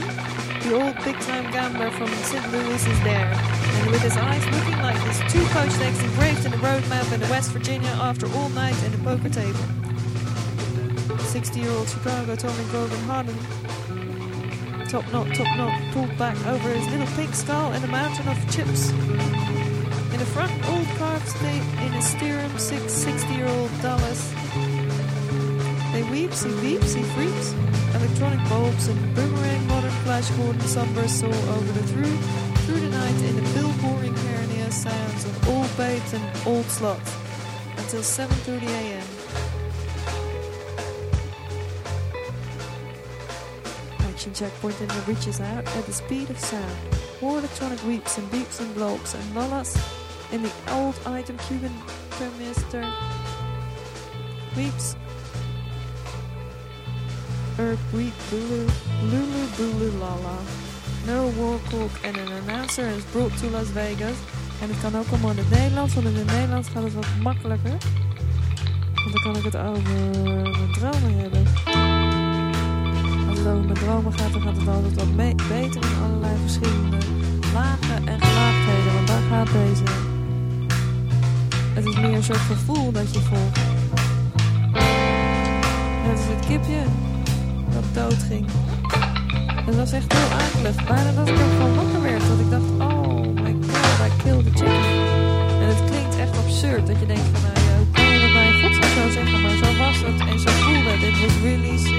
The old big time gambler from St. Louis is there. And with his eyes looking like his two poached eggs engraved in a road map in West Virginia after all night in a poker table. 60 year old Chicago Tommy Grogan Harden top knot, top knot, pulled back over his little pink skull and a mountain of chips. In the front, old carved state in a steerum, six 60 year old Dallas. They weeps, he weeps, he freaks. Electronic bulbs and boomerang, modern flash gordon, sunburst saw over the through, through the night in a bill boring hernia sounds of old babes and old slots until 7.30 a.m. checkpoint and it reaches out at the speed of sound. More electronic weeps and beeps and blobs and lollas in the old item Cuban Permister weeps. Erp weep bulu lulu bulu lala. No Warcock and an announcer is brought to Las Vegas. En het kan ook allemaal in het Nederlands, want in het Nederlands gaat het wat makkelijker. Want dan kan ik het over mijn dromen hebben. Het mijn dromen gaat, dan gaat het altijd wat beter in allerlei verschillende lagen en gelaagdheden. Want daar gaat deze. Het is meer een soort gevoel dat je volgt. Net als het kipje dat dood ging. Het was echt heel akelig. Bijna dat ik ervan wakker werd. Dat ik dacht, oh my god, I killed the. En het klinkt echt absurd. Dat je denkt van, nou hoe kan je dat bij een zo zeggen? Maar zo was het en zo voelde het. It was really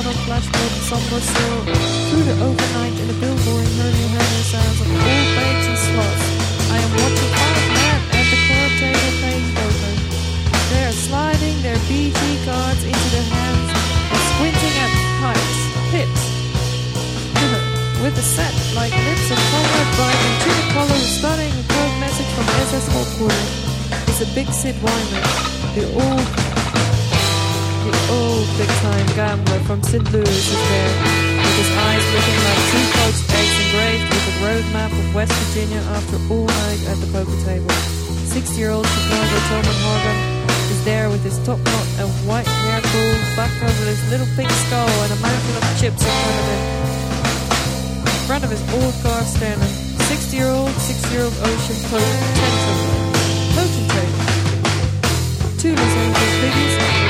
and modern portal and somber still through the overnight in the billboard hernia hernia sounds of old babes and slots. I am watching five men at the court table playing poker. They are sliding their BG cards into their hands and squinting at pipes, pips, with a set like lips of and followed by a tuna collar starting a code message from SS headquarters. It's a big Sid Wyman, the old the old big-time gambler from St. Louis is there, with his eyes looking like two poached eggs engraved with a roadmap of West Virginia after all night at the poker table. Sixty-year-old Chicago Truman Horgan is there with his top knot and white hair pulled back over his little pink skull and a mountain of chips in front of him. In front of his old car standing. Sixty-year-old, six-year-old ocean tantrum. Potentate. Two Los piggies,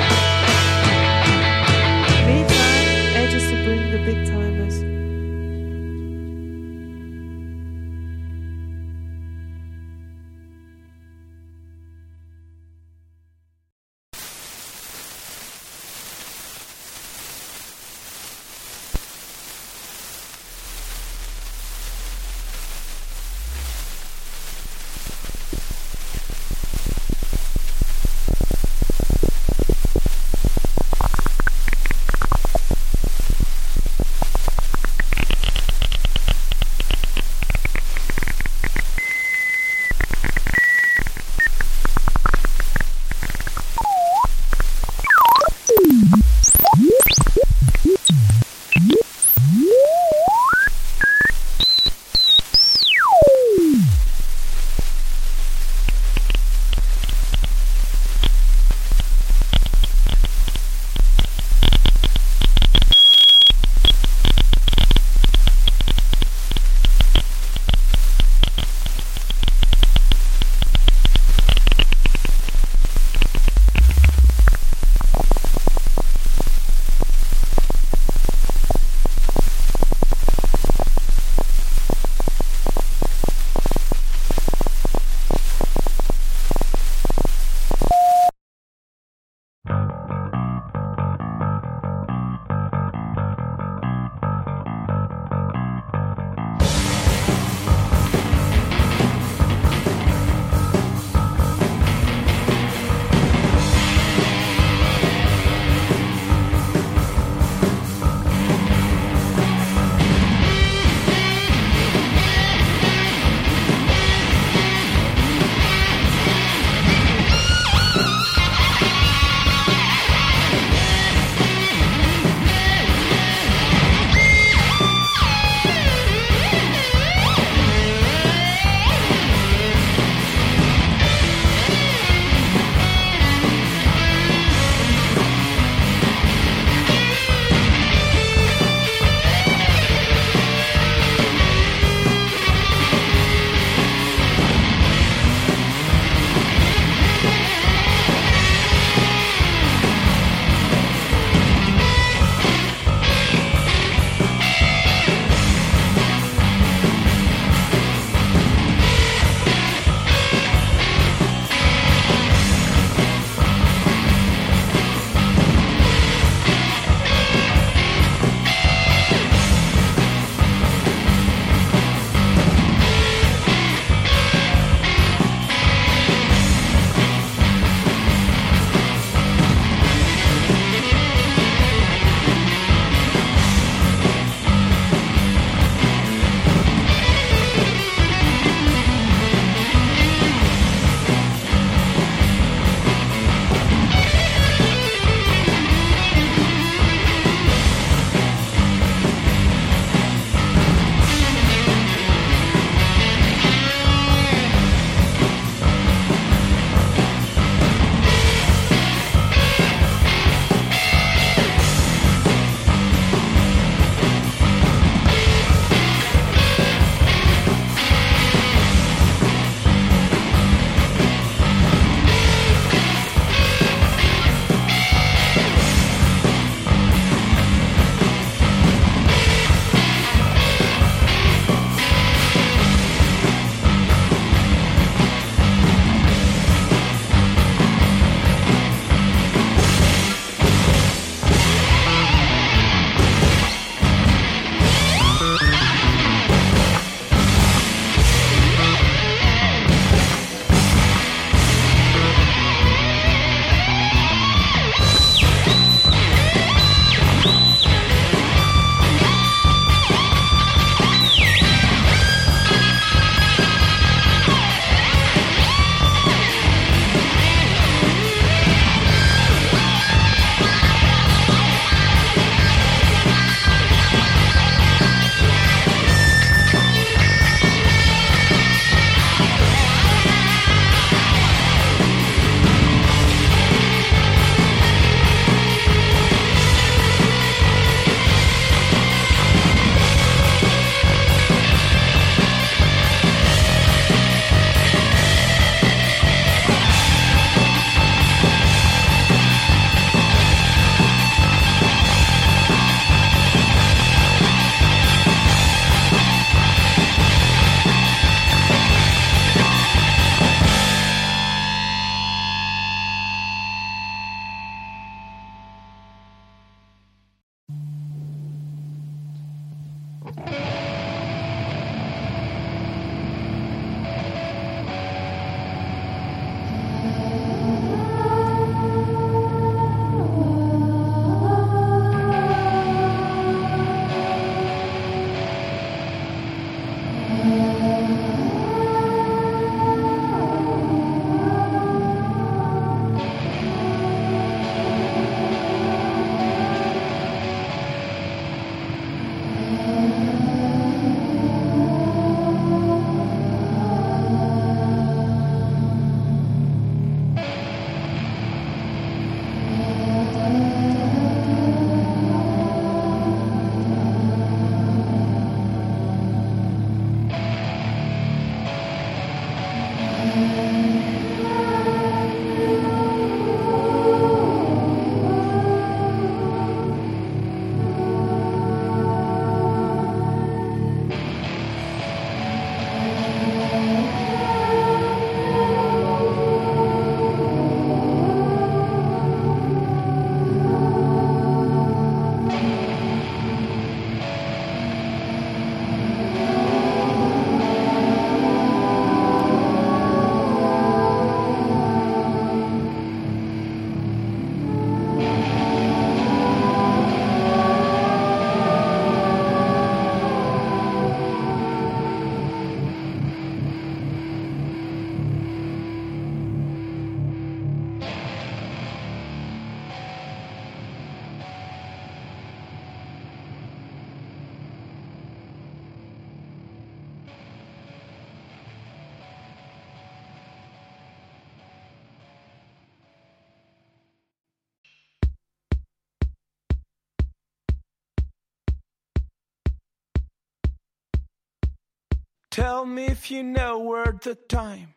Tell me if you know where the time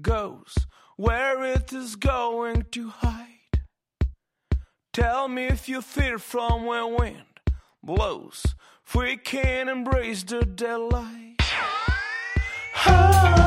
goes, where it is going to hide. Tell me if you fear from where wind blows, if we can embrace the daylight. Oh.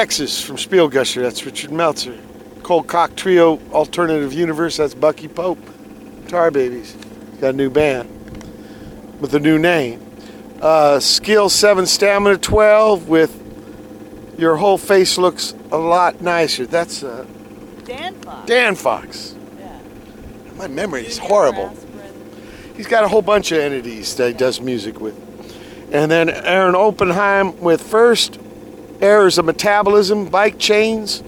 Texas from Spielgusher, that's Richard Meltzer. Coldcock Trio Alternative Universe, that's Bucky Pope. Tar Babies, got a new band with a new name. Uh, skill 7, Stamina 12 with Your Whole Face Looks a Lot Nicer. That's uh, Dan Fox. Dan Fox. Yeah. My memory is horrible. He's got a whole bunch of entities that he does music with. And then Aaron Oppenheim with First, Errors of Metabolism, Bike Chains,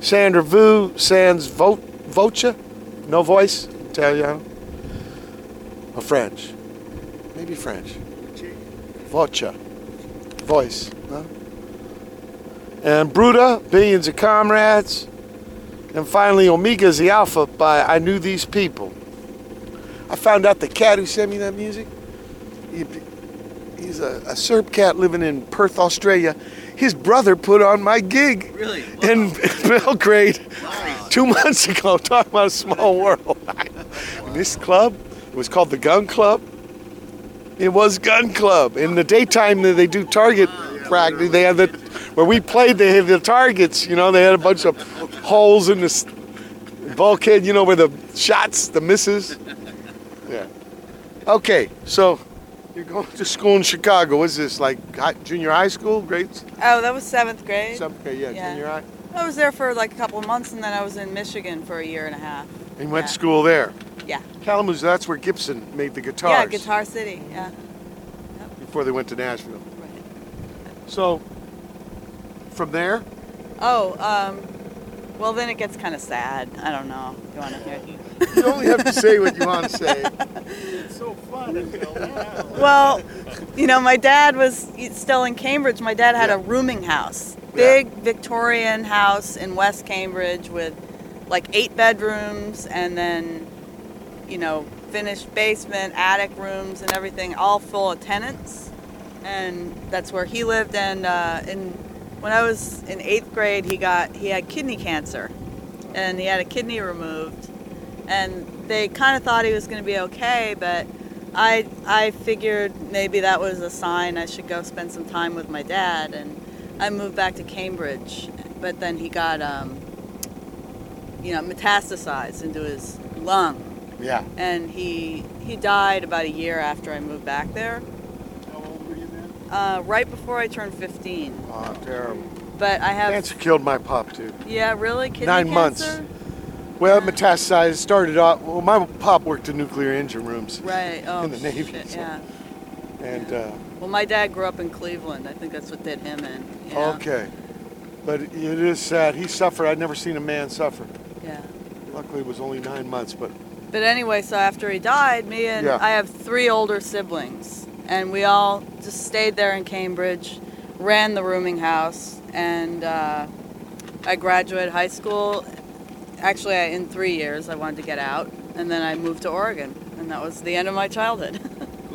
Sandra Vu, Sans Vo- Voce, no voice, Italiano, or French. Maybe French. Voce, voice. Huh? And Bruta, Billions of Comrades. And finally, Omega's the Alpha by I Knew These People. I found out the cat who sent me that music, he- he's a, a Serb cat living in Perth, Australia. His brother put on my gig Really? in Belgrade two months ago, talking about a small world. And this club it was called the Gun Club. It was Gun Club. In the daytime, they do target ah, practice. They had the where we played. They had the targets. You know, they had a bunch of holes in the bulkhead. You know, where the shots, the misses. Yeah. Okay, so you're going to school in Chicago. What's this like? High, junior high school? Grades? Oh, that was seventh grade. Seventh grade, yeah, junior high. I was there for like a couple of months, and then I was in Michigan for a year and a half. And you went Yeah. to school there. Yeah. Kalamazoo. That's where Gibson made the guitars. Yeah, Guitar City. Yeah. before they went to Nashville. Right. So, from there, Oh, um, well then it gets kind of sad. I don't know. You want to hear? You only have to say what you want to say. It's so fun. Well, you know, my dad was still in Cambridge. My dad had a rooming house, big Victorian house in West Cambridge with like eight bedrooms and then, you know, finished basement, attic rooms, and everything, all full of tenants. And that's where he lived. And uh, in when I was in eighth grade, he got he had kidney cancer, and he had a kidney removed and they kind of thought he was going to be okay but I, I figured maybe that was a sign I should go spend some time with my dad and I moved back to Cambridge but then he got um, you know metastasized into his lung Yeah. and he he died about a year after I moved back there How old were you then? uh, right before I turned 15 Oh, terrible. but I have Cancer killed my pop too. yeah really kidney Nine months. Well, it metastasized. Started off. Well, my pop worked in nuclear engine rooms. right oh in the Navy. shit, so- yeah And uh, Well, my dad grew up in Cleveland. I think that's what did him in. you know? okay. But it is sad. He suffered. I'd never seen a man suffer. Yeah. Luckily, it was only nine months, but But anyway, so after he died, me and Yeah. I have three older siblings, and we all just stayed there in Cambridge, ran the rooming house, and uh, I graduated high school. Actually, I, in three years, I wanted to get out, and then I moved to Oregon, and that was the end of my childhood.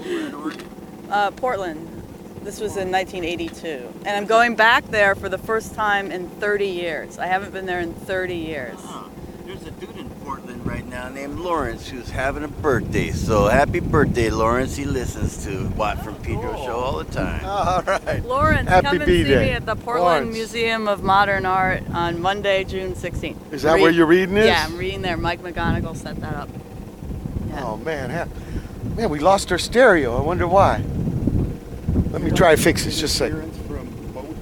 uh, Portland. This was in 1982, and I'm going back there for the first time in 30 years. I haven't been there in 30 years. There's a dude right now named Lawrence who's having a birthday. So happy birthday, Lawrence. He listens to Watt from Pedro show all the time. All right. Lawrence, Happy come and B see me at the Portland Lawrence. Museum of Modern Art on Monday, June 16th. Is that where you're reading is? Yeah, I'm reading there. Mike McGonigal set that up. Oh man, man, we lost our stereo. I wonder why. Let me try to fix this just a second. from boat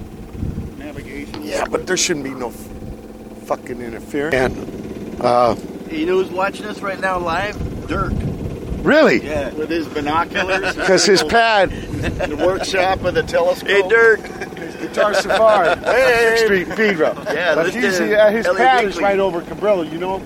navigation. Yeah, but there shouldn't be no fucking interference. And uh, You know who's watching us right now live? Dirk. really, Yeah. With his binoculars. because his pad, the workshop of the telescope. Hey, Dirk. Guitar Safari, Hey. Sixth Street, Pedro. Yeah, but listen he's, to uh, his LA pad is right over Cabrillo. You know,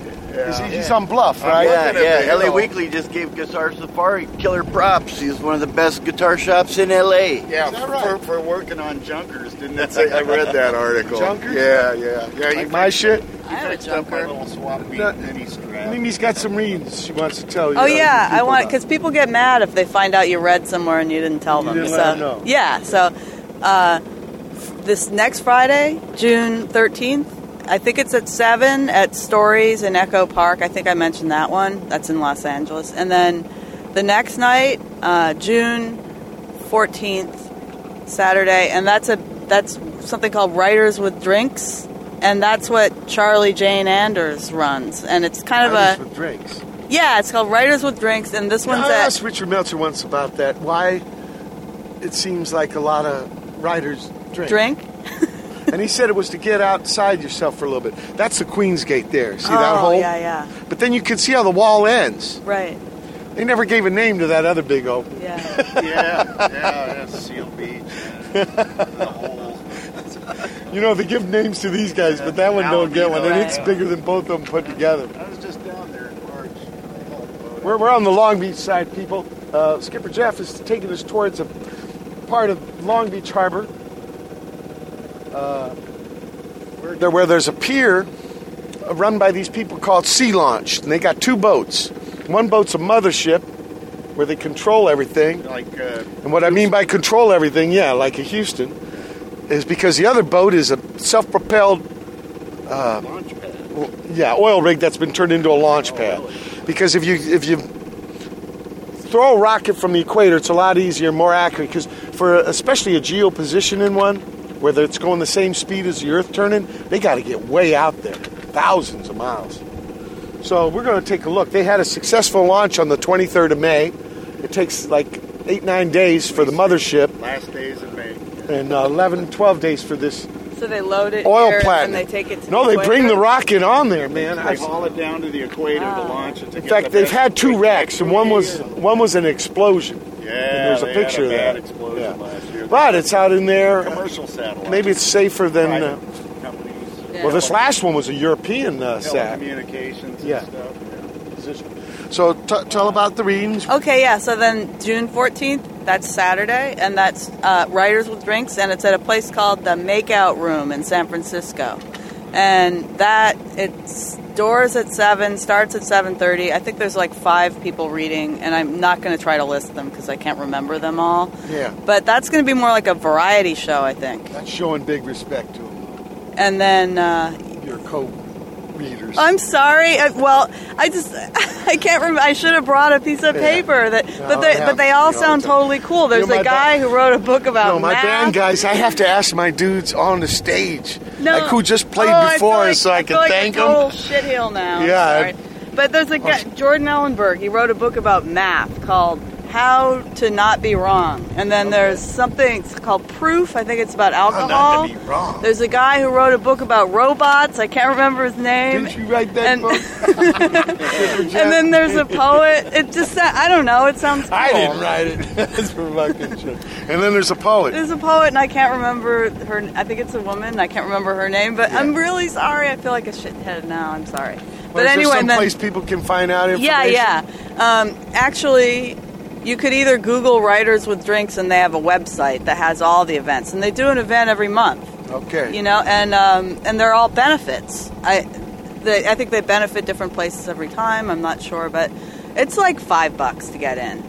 he's, Yeah. he's on Bluff, right? Yeah, looking yeah. the LA yellow. Weekly just gave Guitar Safari killer props. He's one of the best guitar shops in LA. Yeah, Is for, right? for working on junkers, didn't it? I read that article. Junkers? Yeah, yeah, yeah. Like my shit. I have a fixed up my junker. little swap beat No, mini strap. Mimi's got some readings she wants to tell you. Oh yeah, I want up. because people get mad if they find out you read somewhere and you didn't tell You them. didn't so let 'em know. yeah, so uh, f- this next Friday, June 13th, I think it's at seven at Stories in Echo Park. I think I mentioned that one. That's in Los Angeles, and then the next night, uh, June 14th, Saturday, and that's a that's something called Writers with Drinks. And that's what Charlie Jane Anders runs, and it's kind of Writers a with drinks. yeah, it's called Writers with Drinks, and this one's I at asked Richard Meltzer once about that. Why it seems like a lot of writers drink. Drink. And he said it was to get outside yourself for a little bit. That's the Queen's Gate there. See oh, that hole? Oh, yeah, yeah, But then you can see how the wall ends. right, They never gave a name to that other big open. yeah. yeah, yeah, that's Seal Beach. and the holes. You know, they give names to these guys, but that one don't get one. And it's bigger than both of them put together. I was just down there in March. We're, we're on the Long Beach side, people. Uh, Skipper Jeff is taking us towards a part of Long Beach Harbor uh, where, there, where there's a pier uh, run by these people called Sea Launch. And they got two boats. One boat's a mothership where they control everything. Like, uh, And what I mean by control everything, yeah, like a Houston, is because the other boat is a self propelled launch pad. yeah, oil rig that's been turned into a launch pad. Because if you if you throw a rocket from the equator, it's a lot easier, more accurate. Because for especially a geopositioning one, where it's going the same speed as the Earth turning, they got to get way out there, thousands of miles. So we're going to take a look. They had a successful launch on the 23rd of May. It takes like eight nine days for the mothership, Last days in May. and uh, 11 12 days for this So they load it oil here plant. and they take it to no, the they bring the rocket on there, man. They I've- haul it down to the equator to launch it. To In get fact, the they've had two wrecks, and one was one was an explosion. Yeah, and there's a they picture had a of bad that. explosion Yeah. last year. But it's out in there. commercial satellite. Maybe it's safer than. Uh, companies. Yeah. well, this last one was a European uh, sat. Telecommunications Yeah. and So t- tell about the readings. Okay, yeah. So then June 14th, that's Saturday, and that's uh, Writers with Drinks, and it's at a place called the Makeout Room in San Francisco. And that it's doors at seven, starts at 7:30. I think there's like five people reading, and I'm not going to try to list them because I can't remember them all. Yeah, But that's going to be more like a variety show, I think. that's showing big respect to them, And then uh, your co-readers. I'm sorry. I, well, I just I can't remember. I should have brought a piece of Yeah. paper that, No, but they but they all happens to all sound totally cool. There's a guy who wrote a book about no, my math. band guys, I have to ask my dudes on the stage, No. like who just played Oh, before I feel so I feel can like thank a them. total shitheel now. Yeah. But there's a guy, Jordan Ellenberg. He wrote a book about math called how to not be wrong. And then there's something called proof. I think it's about alcohol. be wrong. There's a guy who wrote a book about robots. I can't remember his name. Didn't you write that and, book? and then there's a poet. It just I don't know. It sounds. Cool. I didn't write it. That's for fucking shit. And then there's a poet. There's a poet, and I can't remember her. I think it's a woman. I can't remember her name, but I'm really sorry. I feel like a shithead now. I'm sorry. Well, but is anyway, some place people can find out yeah, yeah. Um, actually, you could either Google Writers with Drinks, and they have a website that has all the events, and they do an event every month. Okay. You know, and um, and they're all benefits. I, they, I think they benefit different places every time. I'm not sure, but it's like five bucks to get in.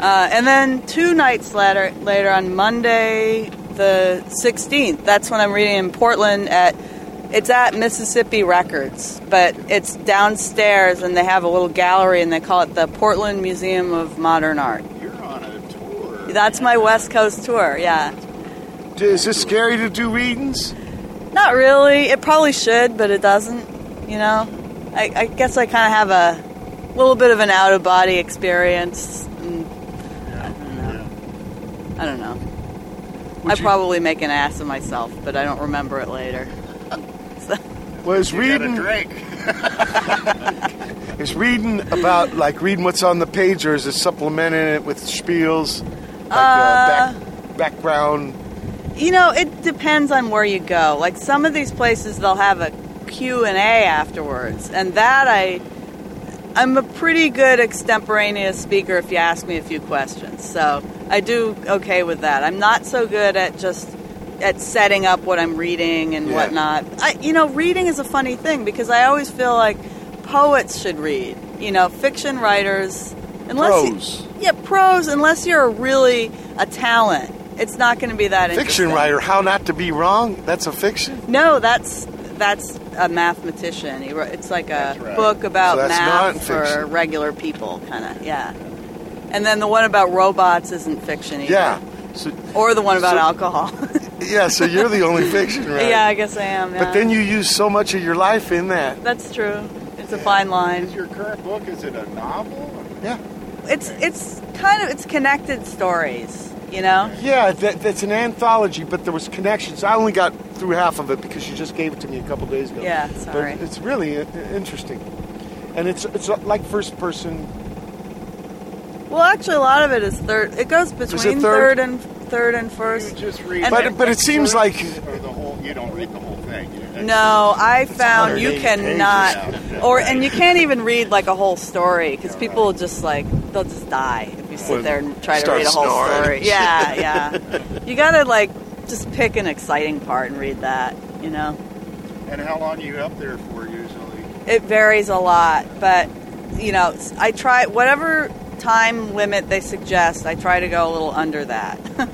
Uh, and then two nights later, later on Monday the 16th, that's when I'm reading in Portland at. It's at Mississippi Records, but it's downstairs, and they have a little gallery, and they call it the Portland Museum of Modern Art. You're on a tour. That's my West Coast tour, yeah. Is this scary to do readings? Not really. It probably should, but it doesn't. You know, I, I guess I kind of have a little bit of an out of body experience. And I don't know. I don't know. I probably make an ass of myself, but I don't remember it later. Was You got a reading drink. is reading about like reading what's on the page, or is it supplementing it with spiels, like uh, Uh, back, background? You know, it depends on where you go. Like some of these places, they'll have a Q and A afterwards, and that I, I'm a pretty good extemporaneous speaker if you ask me a few questions. So I do okay with that. I'm not so good at just at setting up what I'm reading and Yeah. whatnot. I, you know, reading is a funny thing because I always feel like poets should read. You know, fiction writers, unless you- Prose. yeah, prose. Unless you're really a talent, it's not going to be that Fiction writer, How Not to Be Wrong. That's a fiction. No, that's that's a mathematician. He wrote, it's like a right. book about So math for regular people, kind of. Yeah. And then the one about robots isn't fiction either. Yeah. So, Or the one about So- alcohol. yeah. So you're the only fiction writer. yeah, I guess I am. Yeah. But then you use so much of your life in that. That's true. It's a fine line. Is your current book, is it a novel? Yeah. It's it's kind of it's connected stories. You know. Yeah, that, that's an anthology, but there was connections. I only got through half of it because you just gave it to me a couple days ago. Yeah, But sorry. it's really interesting, and it's it's like first person. Well, actually, a lot of it is third. It goes between third? third and third and first. Just read And- But but it seems first like the whole. You don't read the whole thing. You- No, I found you cannot, pages. or and you can't even read like a whole story because people will just like they'll just die if you sit Well, there and try to read a whole snoring. story. Yeah, yeah. You gotta like just pick an exciting part and read that. You know, And how long are you up there for usually? it varies a lot, but you know, I try whatever time limit they suggest. I try to go a little under that.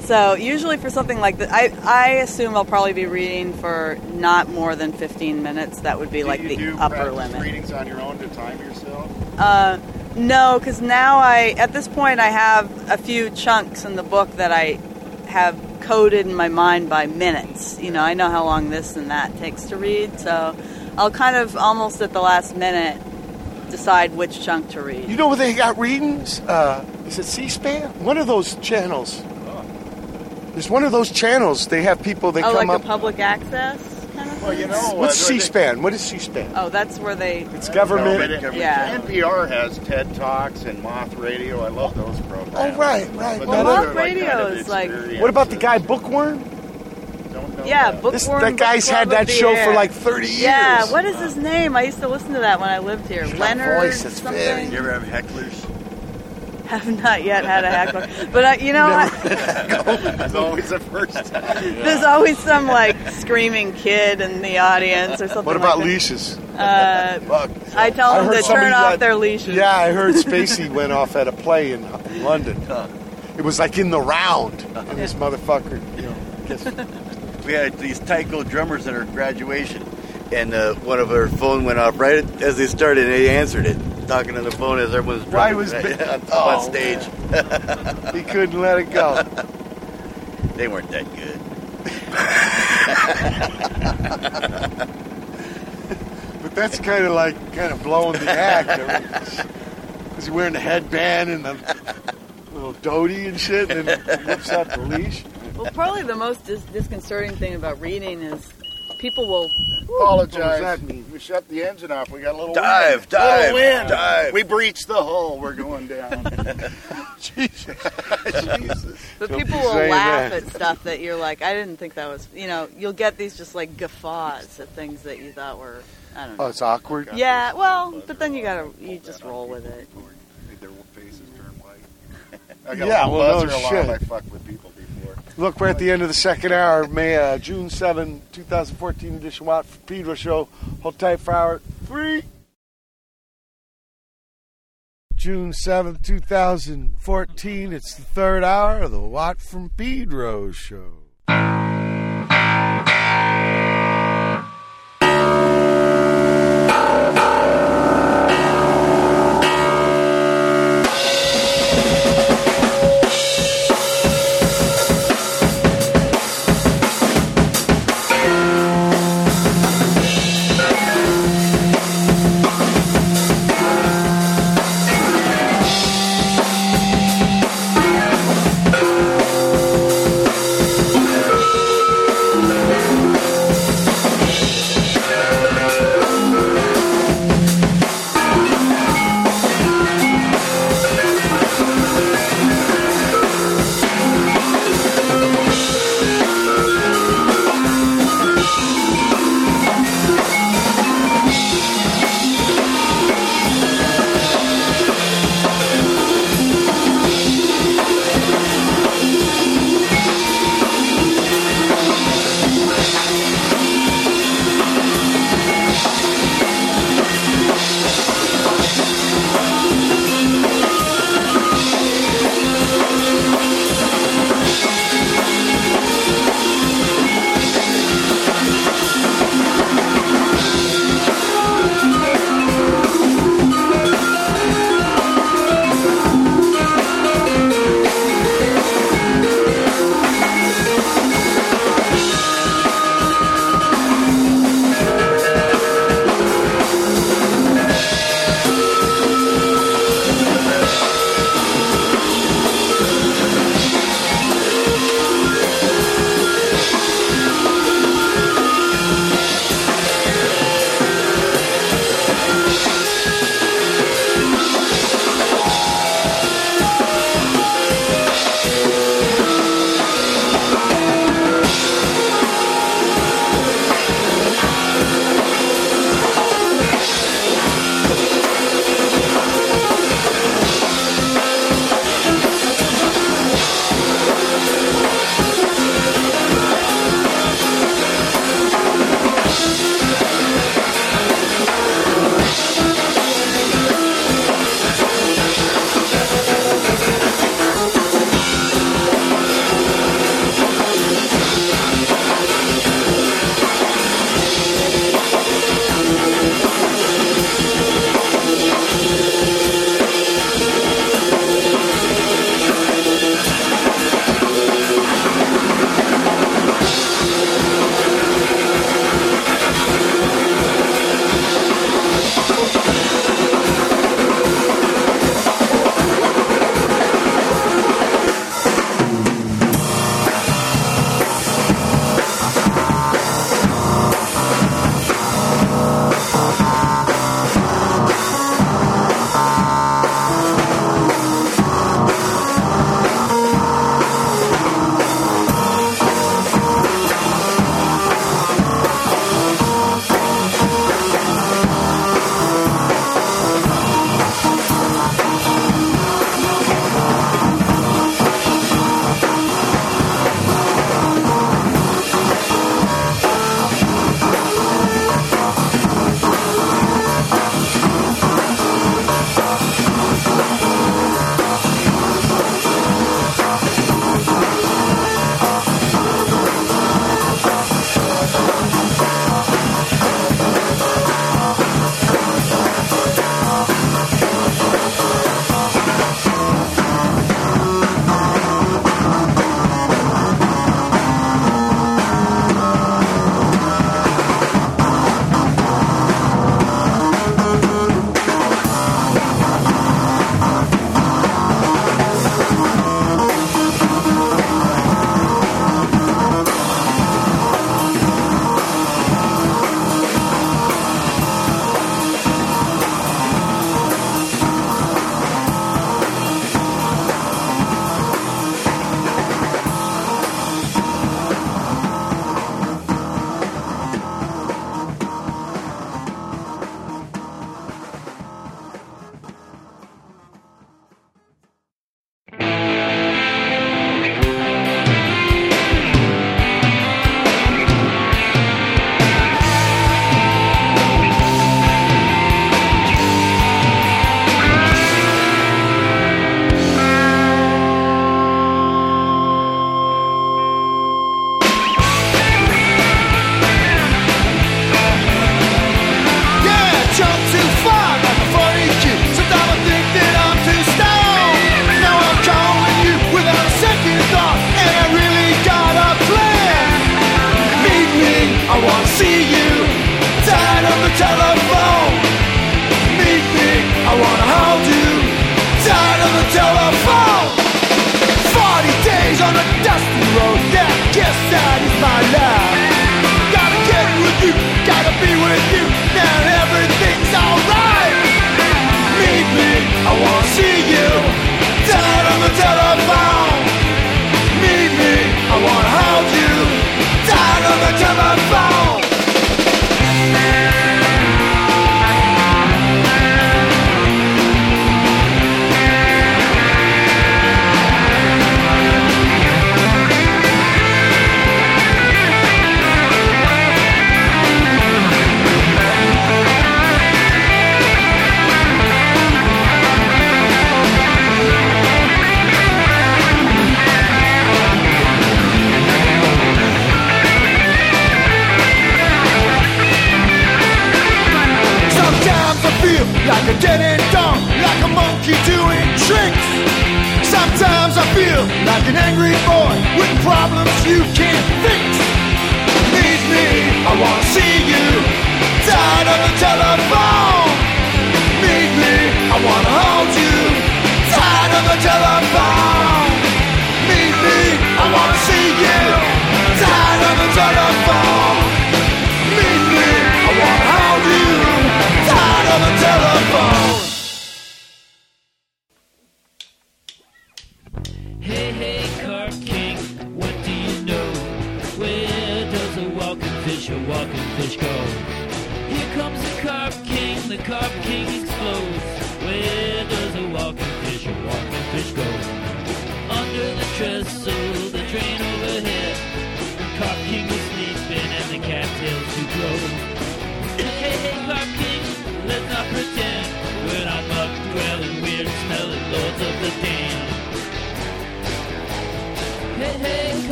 So usually for something like that, I, I assume I'll probably be reading for not more than 15 minutes. That would be Do like you the do upper limit. readings on your own to time yourself? Uh, no, because now I, at this point, I have a few chunks in the book that I have coded in my mind by minutes. You know, I know how long this and that takes to read, so I'll kind of almost at the last minute decide which chunk to read. You know where they got readings? Uh, is it C-SPAN? One of those channels. There's one of those channels. They have people. They oh, come like up. a public access kind of Well, you know, What's uh, C-SPAN? What is C-SPAN? Oh, that's where they. It's government. No, but it- Yeah. NPR has TED Talks and Moth Radio. I love those programs. Oh, right, right. But Well, those Moth are, like, Radio kind of is like- What about the guy Bookworm? Don't know Yeah, that. bookworm. This- that guy's had that show Air. for like 30 years. Yeah, what is his name? I used to listen to that when I lived here. That Leonard voice is something. very- You ever have hecklers? Have not yet had a heckler, but uh, you know, I, That's always the first time. there's always some like screaming kid in the audience or something. What about like leashes? Uh, I tell I them heard to turn off got- their leashes. Yeah, I heard Spacey went off at a play in, in London. It was like in the round, and this motherfucker, you know, gets We had these taiko drummers at our graduation, and uh, one of our phone went off right as they started, and they answered it, talking on the phone as everyone was was right ba- on, Oh, on stage. he couldn't let it go. They weren't that good. But that's kind of like kind of blowing the act. I mean, 'cause He's wearing the headband and the little doty and shit, and then whips out the leash. Well, probably the most dis- disconcerting thing about reading is people will. Apologize. What does that mean? We shut the engine off. We got a little Dive, wind. dive, little wind. dive. We breached the hull. We're going down. Jesus. Jesus. But Don't people will laugh that. at stuff that you're like, I didn't think that was. You know, you'll get these just like guffaws at things that you thought were. I don't oh, know. Oh, it's awkward. Yeah, well, but then you gotta you just roll with it. Their faces turn white. I got Yeah, a little well, no buzzer alarm. shit. I fuck with people before. Look, we're at the end of the second hour, May uh, June 7, 2014 edition Watt from Pedro show. Hold tight for hour three. June 7th, 2014. It's the third hour of the Watt from Pedro show.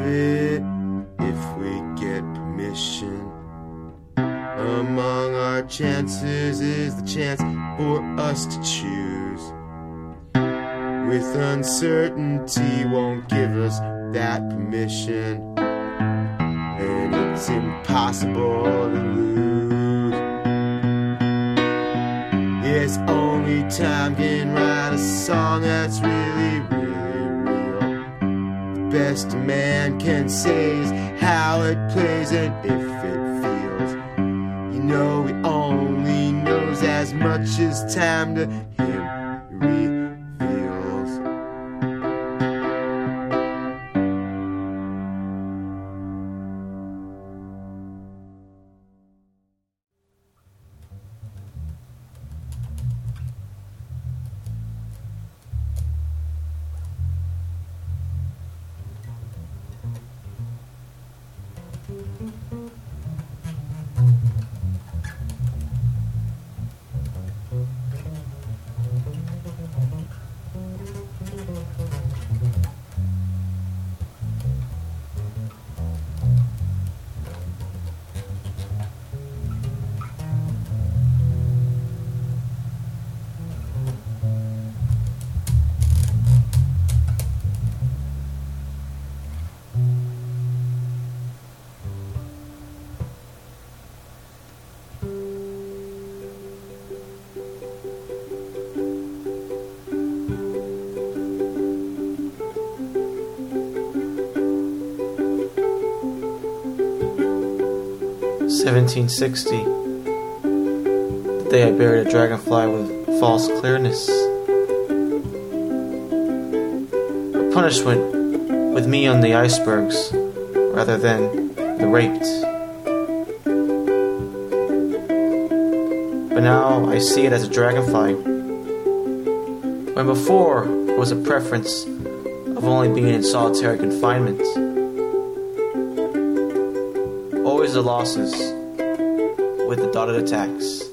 It if we get permission. Among our chances is the chance for us to choose. With uncertainty won't give us that permission. And it's impossible to lose. Yes, only time can write a song that's really, really best man can say is how it plays and if it feels. You know, he only knows as much as time to 1960, the day I buried a dragonfly with false clearness. A punishment with me on the icebergs rather than the raped. But now I see it as a dragonfly, when before it was a preference of only being in solitary confinement. Always the losses dotted attacks.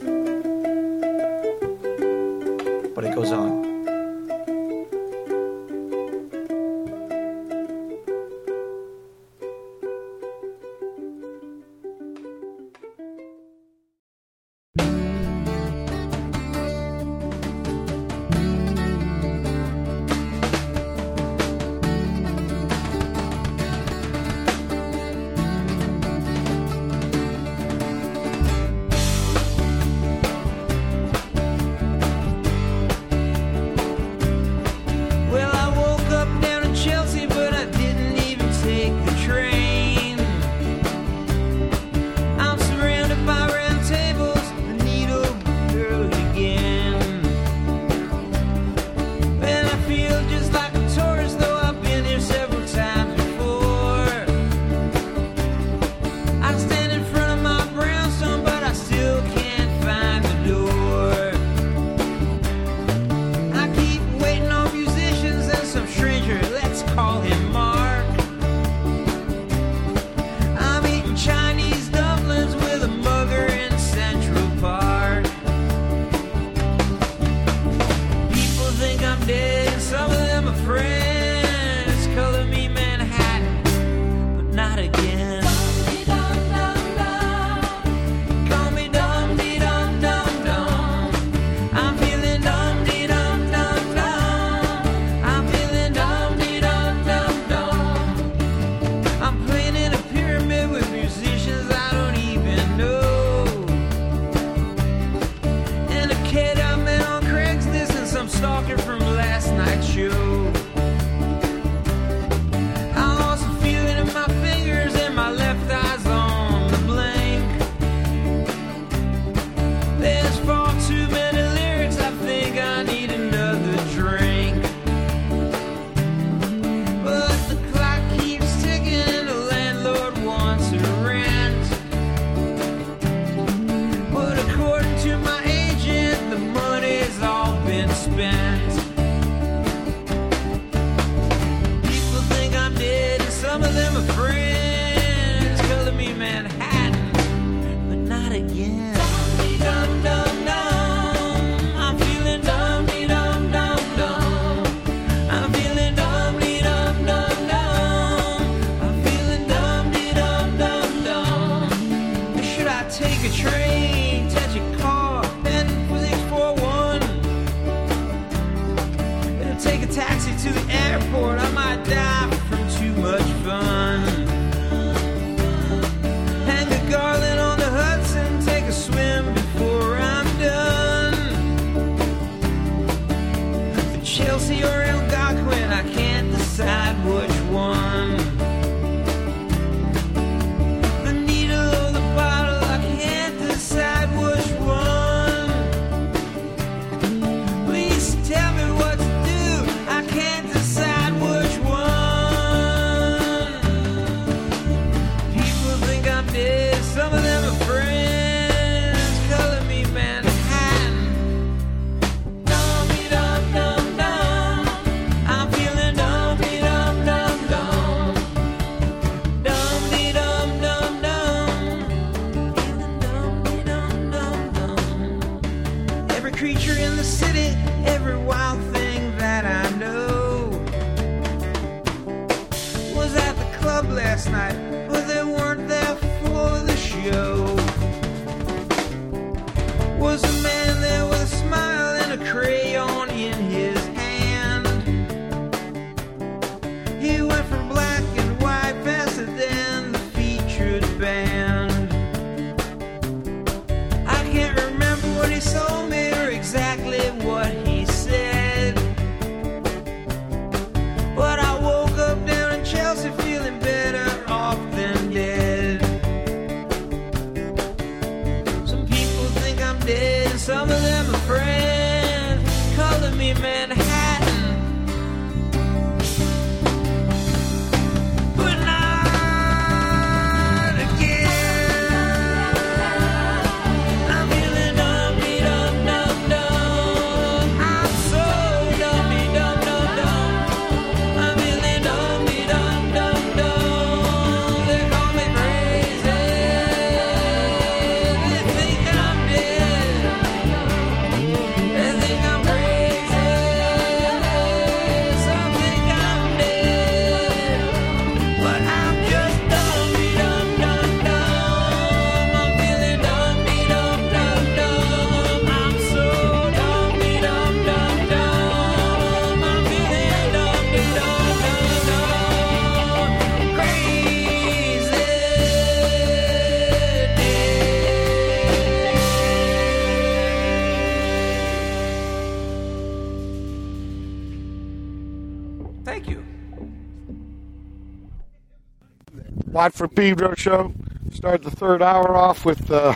Watt from Pedro show. Start the third hour off with uh,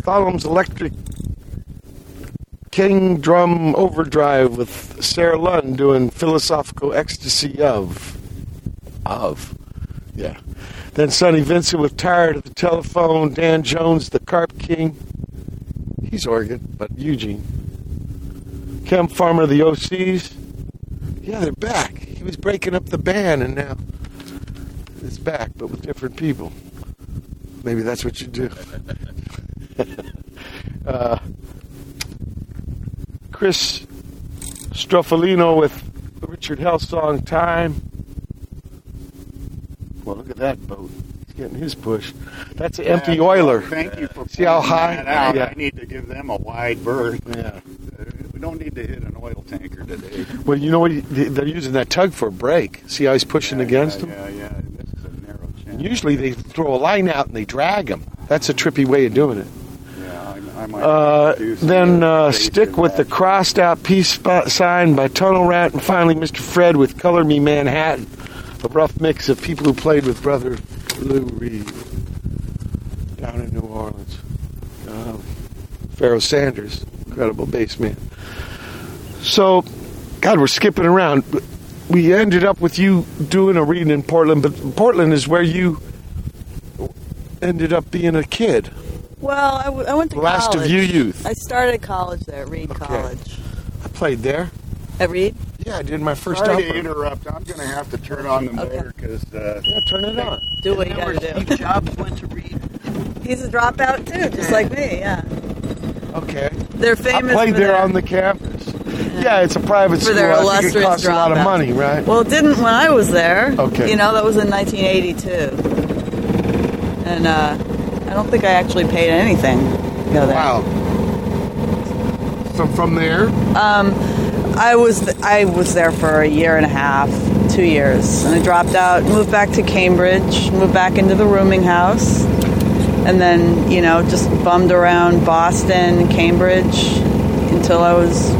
Thollem's Electric Keyngdrum Overdrive with Sara Lund doing Philosophical Ecstasy of. Of. Yeah. Then Sonny Vincent with Tired of the Telephone. Dan Jones, the Carp King. He's Oregon, but Eugene. Chem-Farmer, the OCs. Yeah, they're back. He was breaking up the band, and now it's back, but with different people. Maybe that's what you do. uh, Chris Stroffolino with Richard Hell song Time. Well, look at that boat. He's getting his push. That's an empty Yeah, oiler. Thank you for See how high? that out. Yeah. I need to give them a wide berth. Yeah. We don't need to hit an oil tanker today. Well, you know what? They're using that tug for a break. See how he's pushing against? Yeah, yeah. This is a narrow channel. Usually they throw a line out and they drag him. That's a trippy way of doing it. Yeah, I, I might Uh, then uh, stick with the crossed out peace spot sign by Tunnel Rat, and finally Mr. Fred with Color Me Manhattan, a rough mix of people who played with Brother Lou Reed down in New Orleans. Um, Pharaoh Sanders, incredible bass man. So, God, we're skipping around. We ended up with you doing a reading in Portland, but Portland is where you ended up being a kid. Well, I, w- I went to Last of you youth. I started college there, at Reed College. I played there. At Reed? Yeah, I did my first Sorry album. to interrupt. I'm going to have to turn on the motor because. Uh, yeah, turn it on. Do what you gotta do. Steve Jobs went to Reed. He's a dropout too, just like me. Yeah. Okay. They're famous I played for there their- on the campus. Yeah, it's a private for school. their I think it illustrious costs a lot of money, right? Well, it didn't when I was there. Okay. You know, that was in 1982. And uh, I don't think I actually paid anything to go there. Wow. from from there. Um, I was I was there for a year and a half, two years, and I dropped out, moved back to Cambridge, moved back into the rooming house, and then you know just bummed around Boston, Cambridge, until I was.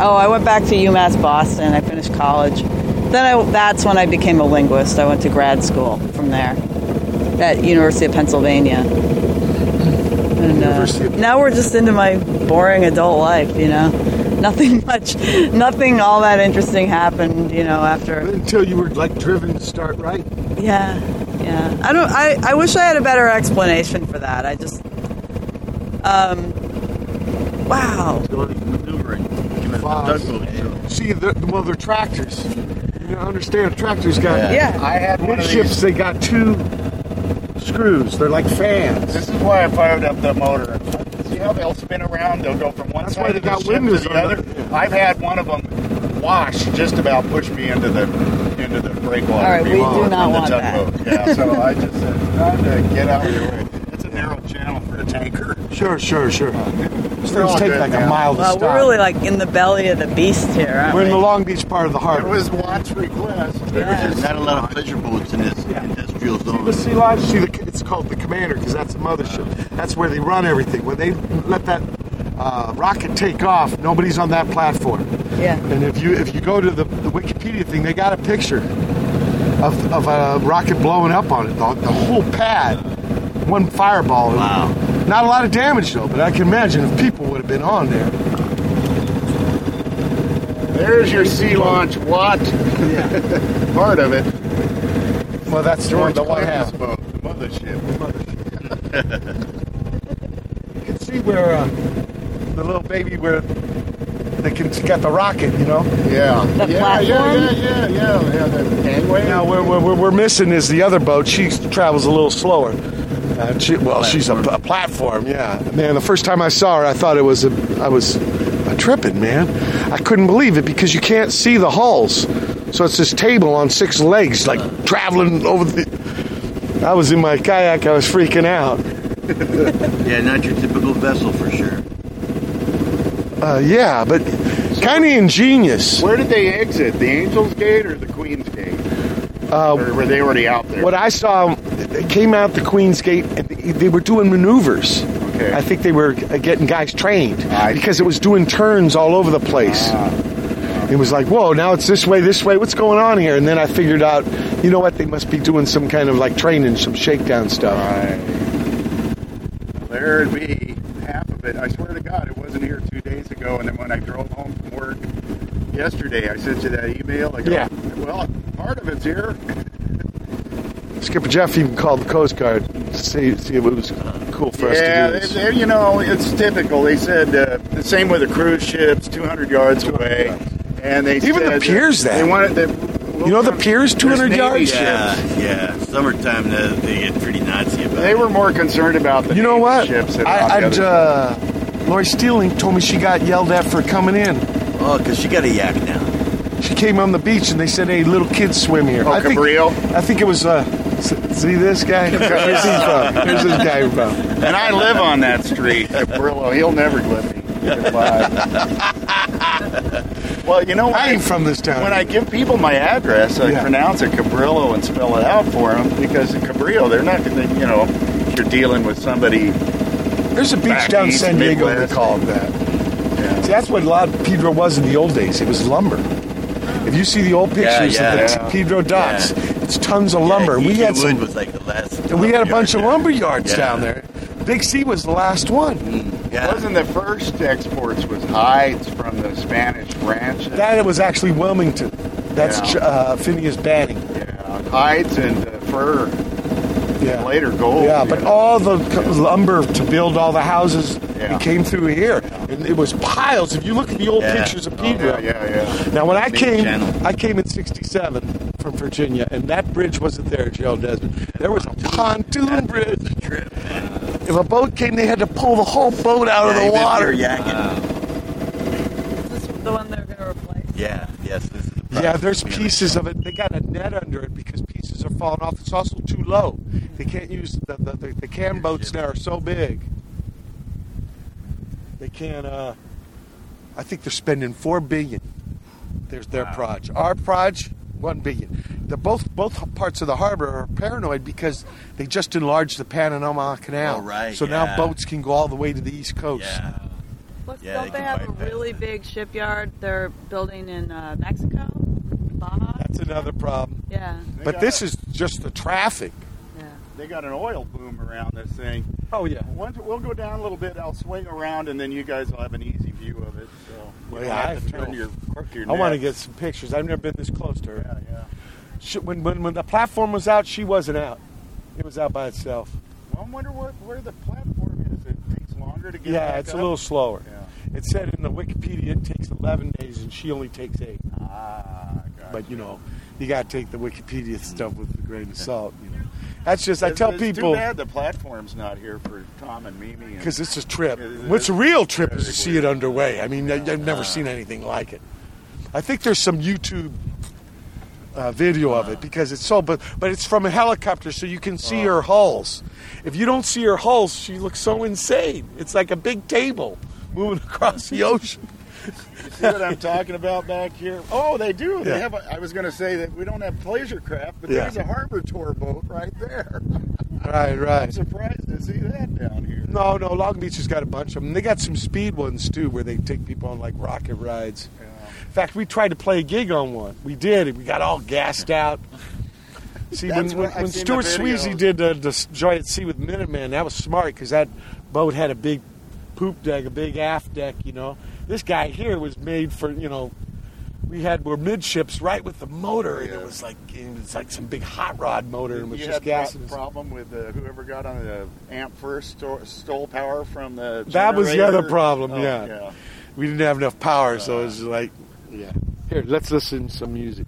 Oh, I went back to UMass Boston. I finished college. Then I, that's when I became a linguist. I went to grad school from there at University of Pennsylvania. And uh, now we're just into my boring adult life, you know. Nothing much, nothing all that interesting happened, you know. After until you were like driven to start writing. Yeah, yeah. I don't. I, I wish I had a better explanation for that. I just. Um. Wow. See, the, well, they're tractors. You don't understand? Tractors got Yeah. Yeah. I had one of They got two screws. They're like fans. This is why I fired up the motor. See how they'll spin around? They'll go from one That's side why they of the got ship windows to the on other. them. I've had one of them wash just about push me into the into the breakwater. All right, we do not want that. tugboat. Yeah, so I just said, time to get out of your way. It's a narrow channel for a tanker. Sure, sure, sure. Uh, These We're things take good like a mile to Well, stop. we're really like in the belly of the beast here, aren't We're in the Long Beach part of the harbor. It was Watt's request. There's not a lot of pleasure boats in this industrial zone. The Sea Launch, see, the, it's called the Commander because that's the mothership. That's where they run everything. When they let that uh, rocket take off, nobody's on that platform. Yeah. And if you if you go to the, the Wikipedia thing, they got a picture of, of a rocket blowing up on it. The, the whole pad, one fireball. Wow. Not a lot of damage though, but I can imagine if people would have been on there. There's your sea launch Watt. Part of it. Well, that's the one- the one Clemens half. boat, the mothership. You can see where uh, the little baby where they can got the rocket, you know. Yeah. The yeah, platform? yeah, yeah, yeah, yeah, yeah. The gangway. Now, where we're, we're, we're missing is the other boat. She travels a little slower. Uh, she, well, she's a, a platform. Yeah, man. The first time I saw her, I thought it was a, I was a tripping, man. I couldn't believe it because you can't see the hulls. So it's this table on six legs, like traveling over the. I was in my kayak. I was freaking out. yeah, not your typical vessel for sure. Uh, yeah, but kind of ingenious. Where did they exit? The Angels Gate or the Queen's Gate? Uh, or were they already out there? What I saw, they came out the Queen's Gate and they, were doing maneuvers. Okay. I think they were uh, getting guys trained I because it was doing turns all over the place. It was like, whoa, now it's this way, this way. What's going on here? And then I figured out, you know what? They must be doing some kind of like training, some shakedown stuff. Right. There'd be half of it. I swear to God, it wasn't here two days ago. And then when I drove home from work yesterday, I sent you that email. I go, Yeah. Well, part of it's here. Skipper Jeff even called the Coast Guard to see, see if it was cool for us yeah, to do they, this. they- you know, it's typical. They said uh, the same with the cruise ships, 200 yards away. And they Even the piers that there. They wanted the, You know the piers, 200 Navy yards? ships. Yeah, yeah. Summertime, uh, they get pretty Nazi about They it. were more concerned about the You know what? ships I, on I'd, other uh, Lori Steeling told me she got yelled at for coming in. Oh, because she got a yak now. She came on the beach and they said, "Hey, little kids swim here." Oh, I think, Cabrillo? I think it was. Uh, s- see this guy? Where's he from? Where's this guy from? And I live on that street, at Brillo. He'll never let me well, you know, when I ain't from this town. When I give people my address, I Yeah. pronounce it Cabrillo and spell it out for them because in Cabrillo, they're not going to, you know, if you're dealing with somebody. There's a beach down in east, San Diego Midwest. they call it that. See, that's what a lot of Pedro was in the old days. It was lumber. If you see the old pictures yeah. of the Yeah. Pedro docks, it's tons of lumber. Yeah, we had some, was like the last. we had a bunch of lumber yards Yeah. down there. Big C was the last one. Yeah. Wasn't the first exports was hides from the Spanish ranch? That was actually Wilmington. That's Yeah. uh, Phineas Banning. Yeah, hides and uh, fur. Yeah. Later gold. Yeah, but all the lumber to build all the houses Yeah. it came through here, and it was piles. If you look at the old Yeah. pictures of Oh, yeah, yeah, yeah. Now, when I Big came, channel. I came in '67 from Virginia, and that bridge wasn't there, Gerald Desmond. There was a pontoon bridge. If a boat came, they had to pull the whole boat out of the water. you're yakking. Is this the one they're going to replace? Yeah, yes. This is the Yeah, there's pieces of it. They got a net under it because pieces are falling off. It's also too low. They can't use the the, the, the cam boats now are so big. They can't. uh I think they're spending four billion. There's their proj. Our proj, one billion. The both both parts of the harbor are paranoid because they just enlarged the Panama Canal. Oh, right, So yeah. now boats can go all the way to the east coast. Yeah. Plus, Yeah, don't they they, have a bypass really big shipyard they're building in uh, Mexico? Baja? That's another problem. Yeah. They But this a- is just the traffic. Yeah. They got an oil boom around this thing. Oh yeah. Once we'll go down a little bit. I'll swing around, and then you guys will have an easy view of it. So you Well, yeah, to I feel- your your I want to get some pictures. I've never been this close to her. Yeah, yeah. She, when, when when the platform was out, she wasn't out. It was out by itself. Well, I wonder what, where the platform is. It takes longer to get. Yeah, it's a little slower. Yeah. It said in the Wikipedia it takes 11 days, and she only takes eight. Ah, gotcha. But you know, you got to take the Wikipedia stuff with a grain of salt. You know, that's just I It's- tell it's people Too bad the platform's not here for Tom and Mimi. because it's a trip. What's a real trip is to see it underway. I mean, I've never seen anything like it. I think there's some YouTube uh, video of it because it's so, but but it's from a helicopter, so you can see her hulls. If you don't see her hulls, she looks so insane. It's like a big table moving across the ocean. You see what I'm talking about back here? Oh, they do. They Yeah. have. A, I was going to say that we don't have pleasure craft, but Yeah. there's a harbor tour boat right there. Right, I'm right. surprised to see that down here. No, no, Long Beach has got a bunch of them. They got some speed ones too, where they take people on like rocket rides. In fact, we tried to play a gig on one. We did. We got all gassed out. See, when, when, when Stuart Swezey did uh, the Joy at Sea with Minutemen, that was smart because that boat had a big poop deck, a big aft deck. You know, this guy here was made for you know. We had were midships right with the motor, and it was like it was like some big hot rod motor, and it was you just had gas. pro- in his- problem with uh, whoever got on the amp first sto- stole power from the. That was the other problem. Oh, yeah. we didn't have enough power, so it was like, yeah. Here, let's listen to some music.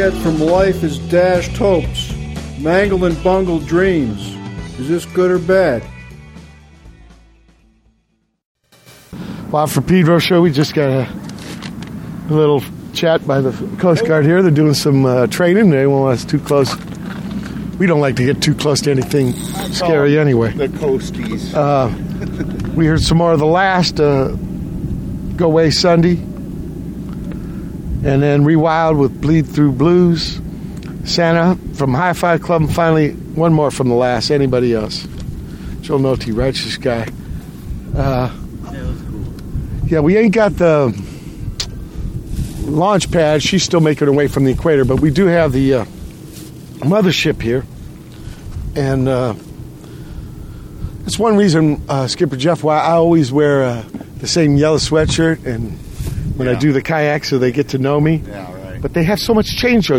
Get from life is dashed hopes, mangled and bungled dreams. Is this good or bad? Well, for Pedro show, we just got a, a little chat by the Coast Guard here. They're doing some uh, training. They won't want us too close. We don't like to get too close to anything scary anyway. The coasties. Uh, we heard some more of the last uh, Go Away Sunday. And then Rewild with Bleed Through Blues. Sanna from Hifiklub. And finally, one more from the last. Anybody else? Joe Nolte, righteous guy. Uh, yeah, we ain't got the launch pad. She's still making her way from the equator, but we do have the uh, mothership here. And uh, that's one reason, uh, Skipper Jeff, why I always wear uh, the same yellow sweatshirt and when I do the kayak so they get to know me. Yeah, right. But they have so much change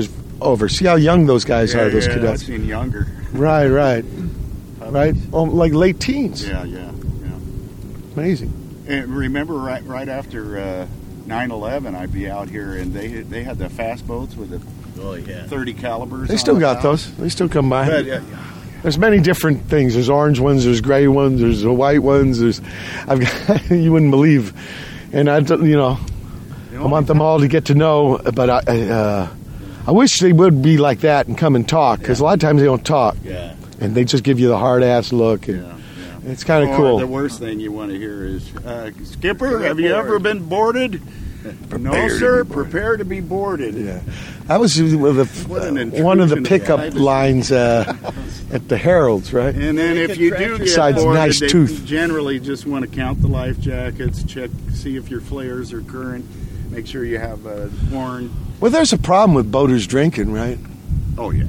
over. See how young those guys yeah, are, those yeah, cadets. I've seen younger. Right, right. Right? Oh, like late teens. Yeah, yeah, yeah. Amazing. And remember, right right after uh, 9/11, I'd be out here, and they they had the fast boats with the Oh yeah. 30 calibers. They still the got bow. those. They still come by. But, uh, There's many different things. There's orange ones. There's gray ones. There's white ones. There's, I've got, you wouldn't believe, and I, don't- you know, I want them all to get to know. But I, I, uh, I wish they would be like that and come and talk because a lot of times they don't talk. Yeah. And they just give you the hard ass look, and it's kind of cool. The worst thing you want to hear is, uh, "Skipper, have you ever been boarded?" no, Prepare to sir. Prepare to be boarded. Yeah. That was one of What the, one of the pickup privacy. lines uh, at the Heralds, right? And then if you do get Besides boarded, nice they tooth. generally just want to count the life jackets, check, see if your flares are current, make sure you have a horn. Well, there's a problem with boaters drinking, right? Oh yeah.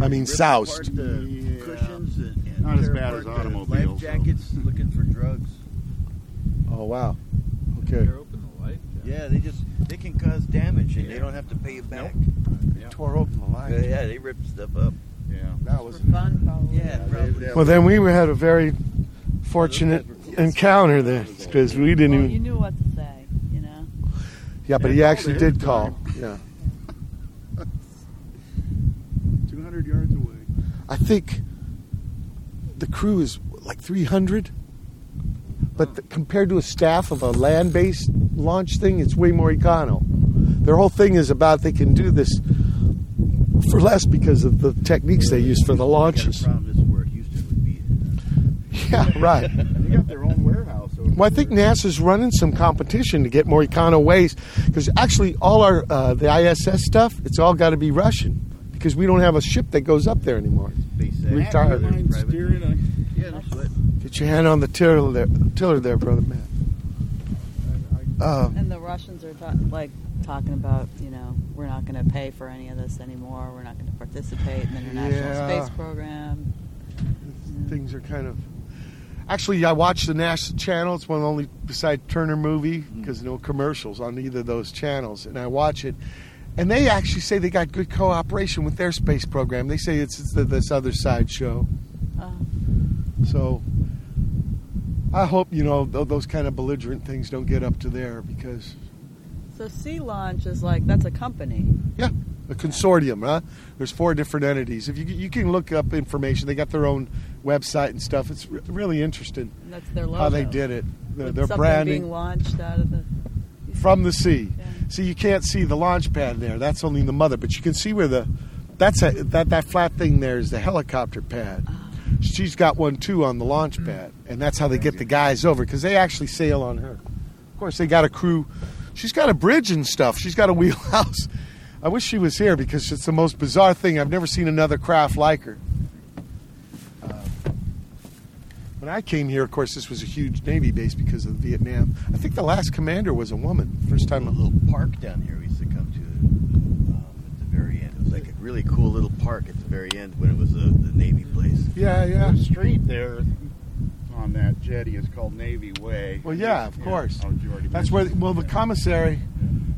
I mean, soused. Cushions and, and Not as tear bad apart as the automobiles, Life jackets, looking for drugs. Oh wow. Okay. They're open the light. Yeah, they just they can cause damage and they don't have to pay you back. Yeah. Tore open the life. Yeah, yeah, they rip stuff up. Yeah, that was fun, probably. Yeah, probably. Well, then we had a very fortunate encounter there because we didn't Well, even. you knew what to say, you know. Yeah, but he actually did call. Yeah. 200 yards away. I think the crew is like 300, but the, compared to a staff of a land-based launch thing, it's way more econo. Their whole thing is about they can do this for less because of the techniques they use for the launches. Problem is where Houston would be. Yeah, right. They got their own warehouse. Over Well, I think NASA's running some competition to get more econo ways because actually all our uh, the ISS stuff it's all got to be Russian because we don't have a ship that goes up there anymore. Retired. Mind steering, I- Yeah, no sweat. Get your hand on the tiller there, tiller there, brother Matt. Um, And the Russians are ta- like talking about, you know, we're not going to pay for any of this anymore. We're not going to participate in the international Yeah. space program. things are kind of. Actually, I watch the NASA channel. It's one of the only beside Turner movie because no commercials on either of those channels, and I watch it. And they actually say they got good cooperation with their space program. They say it's, it's the, this other side show. Uh, So I hope you know th- those kind of belligerent things don't get up to there because So Sea Launch is like that's a company. yeah, a consortium, huh? There's four different entities. If you you can look up information, they got their own website and stuff. It's re- really interesting And that's their logo. how they did it. Their, With their something branding being launched out of the. from the sea. See, you can't see the launch pad there. That's only the mother, but you can see where the that's a, that that flat thing there is the helicopter pad. Ah. She's got one too on the launch pad, and that's how they get the guys over because they actually sail on her. Of course, they got a crew. She's got a bridge and stuff. She's got a wheelhouse. I wish she was here because it's the most bizarre thing. I've never seen another craft like her. Uh, when I came here, of course, this was a huge Navy base because of Vietnam. I think the last commander was a woman. First time. A little park down here we used to come to um, at the very end. It was like a really cool little park at the very end when it was a, the Navy place. Yeah, yeah. The street there on that jetty is called Navy Way. Well, yeah, of course. Oh, you already That's where, mentioned well, the commissary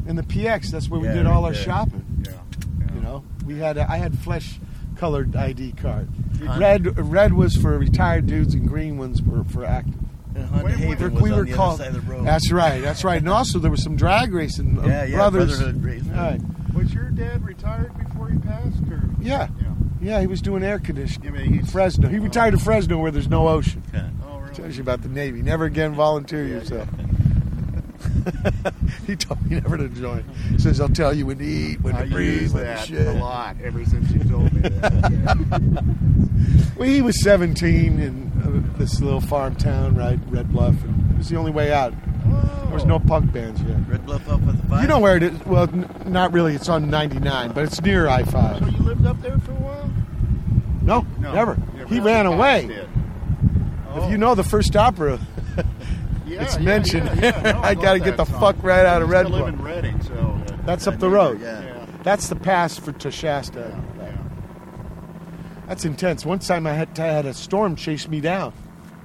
and the PX. That's where we Yeah, did all our there. shopping. Yeah, yeah. You know, we had a, I had flesh colored ID card. Huh? Red red was for retired dudes, and green ones were for active. And Honda Haven was we on were the called. other side of the road. That's right. That's right. And also there was some drag racing. uh, Yeah, yeah, brothers. Brotherhood racing. Right. Was your dad retired before he passed, or Yeah. Yeah, he was doing air conditioning. Yeah, but he's- Fresno. He retired to Fresno where there's no ocean. Oh, really? Tells you about the Navy. Never again volunteer yourself. he told me never to join. He says, I'll tell you when to eat, when to I breathe, use when to that shit. a lot ever since you told me that. Well, he was 17 in uh, this little farm town, right, Red Bluff. And it was the only way out. There was no punk bands yet. Red Bluff up with the. You know where it is? Well, n- not really. It's on 99, but it's near I-5. so you lived up there for a while? No, No, never. never. He ran away. did. If you know the first opera, Yeah, it's yeah, mentioned. yeah. No, I love got to get the song. fuck right out of I Red used live in Redding, so uh, That's up the road. Yeah. That's the pass for to Shasta. That's intense. One time I had, I had a storm chase me down.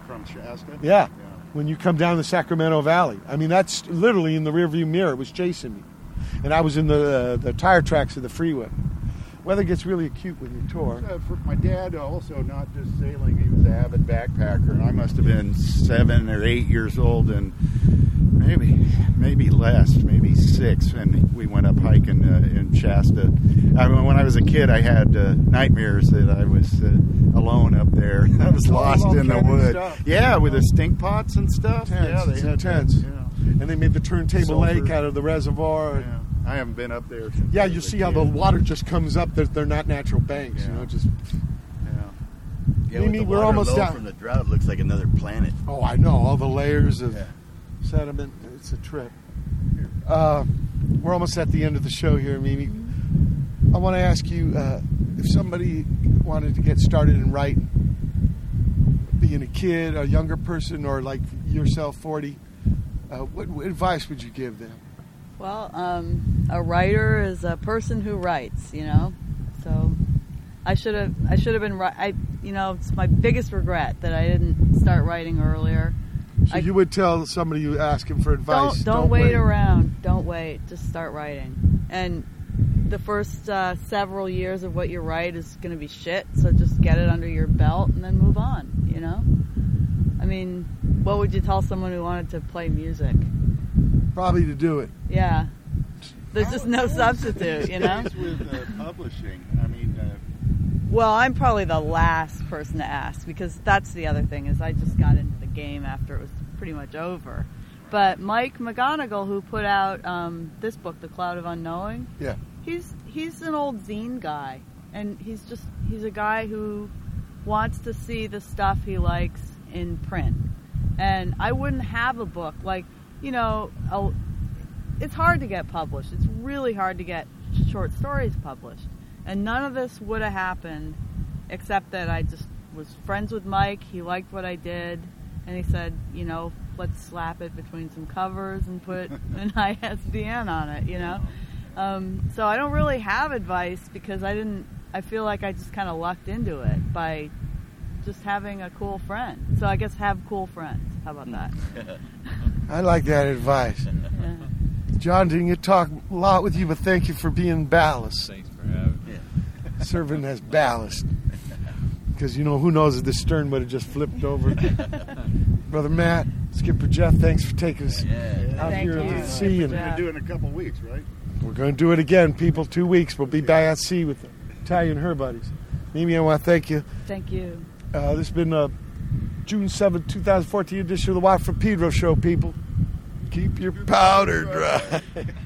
From Shasta. Yeah. When you come down the Sacramento Valley. I mean, that's literally in the rearview mirror. It was chasing me. And I was in the, uh, the tire tracks of the freeway. Weather gets really acute when you tour. Uh, for my dad, also not just sailing, he was an avid backpacker, and I must have been seven or eight years old, and maybe maybe less, maybe six, and we went up hiking uh, in Shasta. I mean, when I was a kid, I had uh, nightmares that I was uh, alone up there. I was lost in the volcanic wood. stuff. Yeah, with the stink pots and stuff. Intense. Yeah, they it's had intense. that, yeah. And they made the turntable Sulfur. lake out of the reservoir. Yeah. I haven't been up there. Since Yeah, you see how the water just comes up. They're, they're not natural banks, you Yeah. know, just Yeah, with Mimi, the we're water almost down. from the drought. Looks like another planet. Oh, I know all the layers of Yeah. sediment. It's a trip. Uh, we're almost at the end of the show here, Mimi. I want to ask you uh, if somebody wanted to get started in writing, being a kid, a younger person, or like yourself, forty. Uh, what, what advice would you give them? Well, um, a writer is a person who writes, you know. So I should have I should have been I you know it's my biggest regret that I didn't start writing earlier. So I- you would tell somebody you ask him for advice. Don't don't, wait, around. Don't wait. Just start writing. And the first uh, several years of what you write is going to be shit. So just get it under your belt and then move on. You know. I mean, what would you tell someone who wanted to play music? Probably to do it. Yeah. There's just no substitute. You know. With uh, publishing. I mean, uh, Well, I'm probably the last person to ask because that's the other thing is I just got into the game after it was pretty much over. But Mike McGonigal, who put out um, this book, The Cloud of Unknowing, Yeah. he's he's an old zine guy, and he's just he's a guy who wants to see the stuff he likes in print. And I wouldn't have a book like you know, a, it's hard to get published. It's really hard to get short stories published, and none of this would have happened except that I just was friends with Mike. He liked what I did, and he said, you know, let's slap it between some covers and put an ISBN on it. You know. Um, so I don't really have advice because I didn't. I feel like I just kind of lucked into it by just having a cool friend. So I guess have cool friends. How about that? I like that advice. Yeah. John, didn't get to talk a lot with you, but thank you for being ballast. Thanks for having me. Serving as ballast. Because, you know, who knows if the stern would have just flipped over. Brother Matt, Skipper Jeff, thanks for taking us yeah. out thank here you. to the sea. We're going to do it in a couple weeks, right? We're going to do it again, people. Two weeks. We'll be back at sea with Ty and her buddies. Mimi, I want to thank you. Thank you. Uh, this has been a June 7, 2014 edition of the Watt from Pedro Show, people. Keep your powder dry.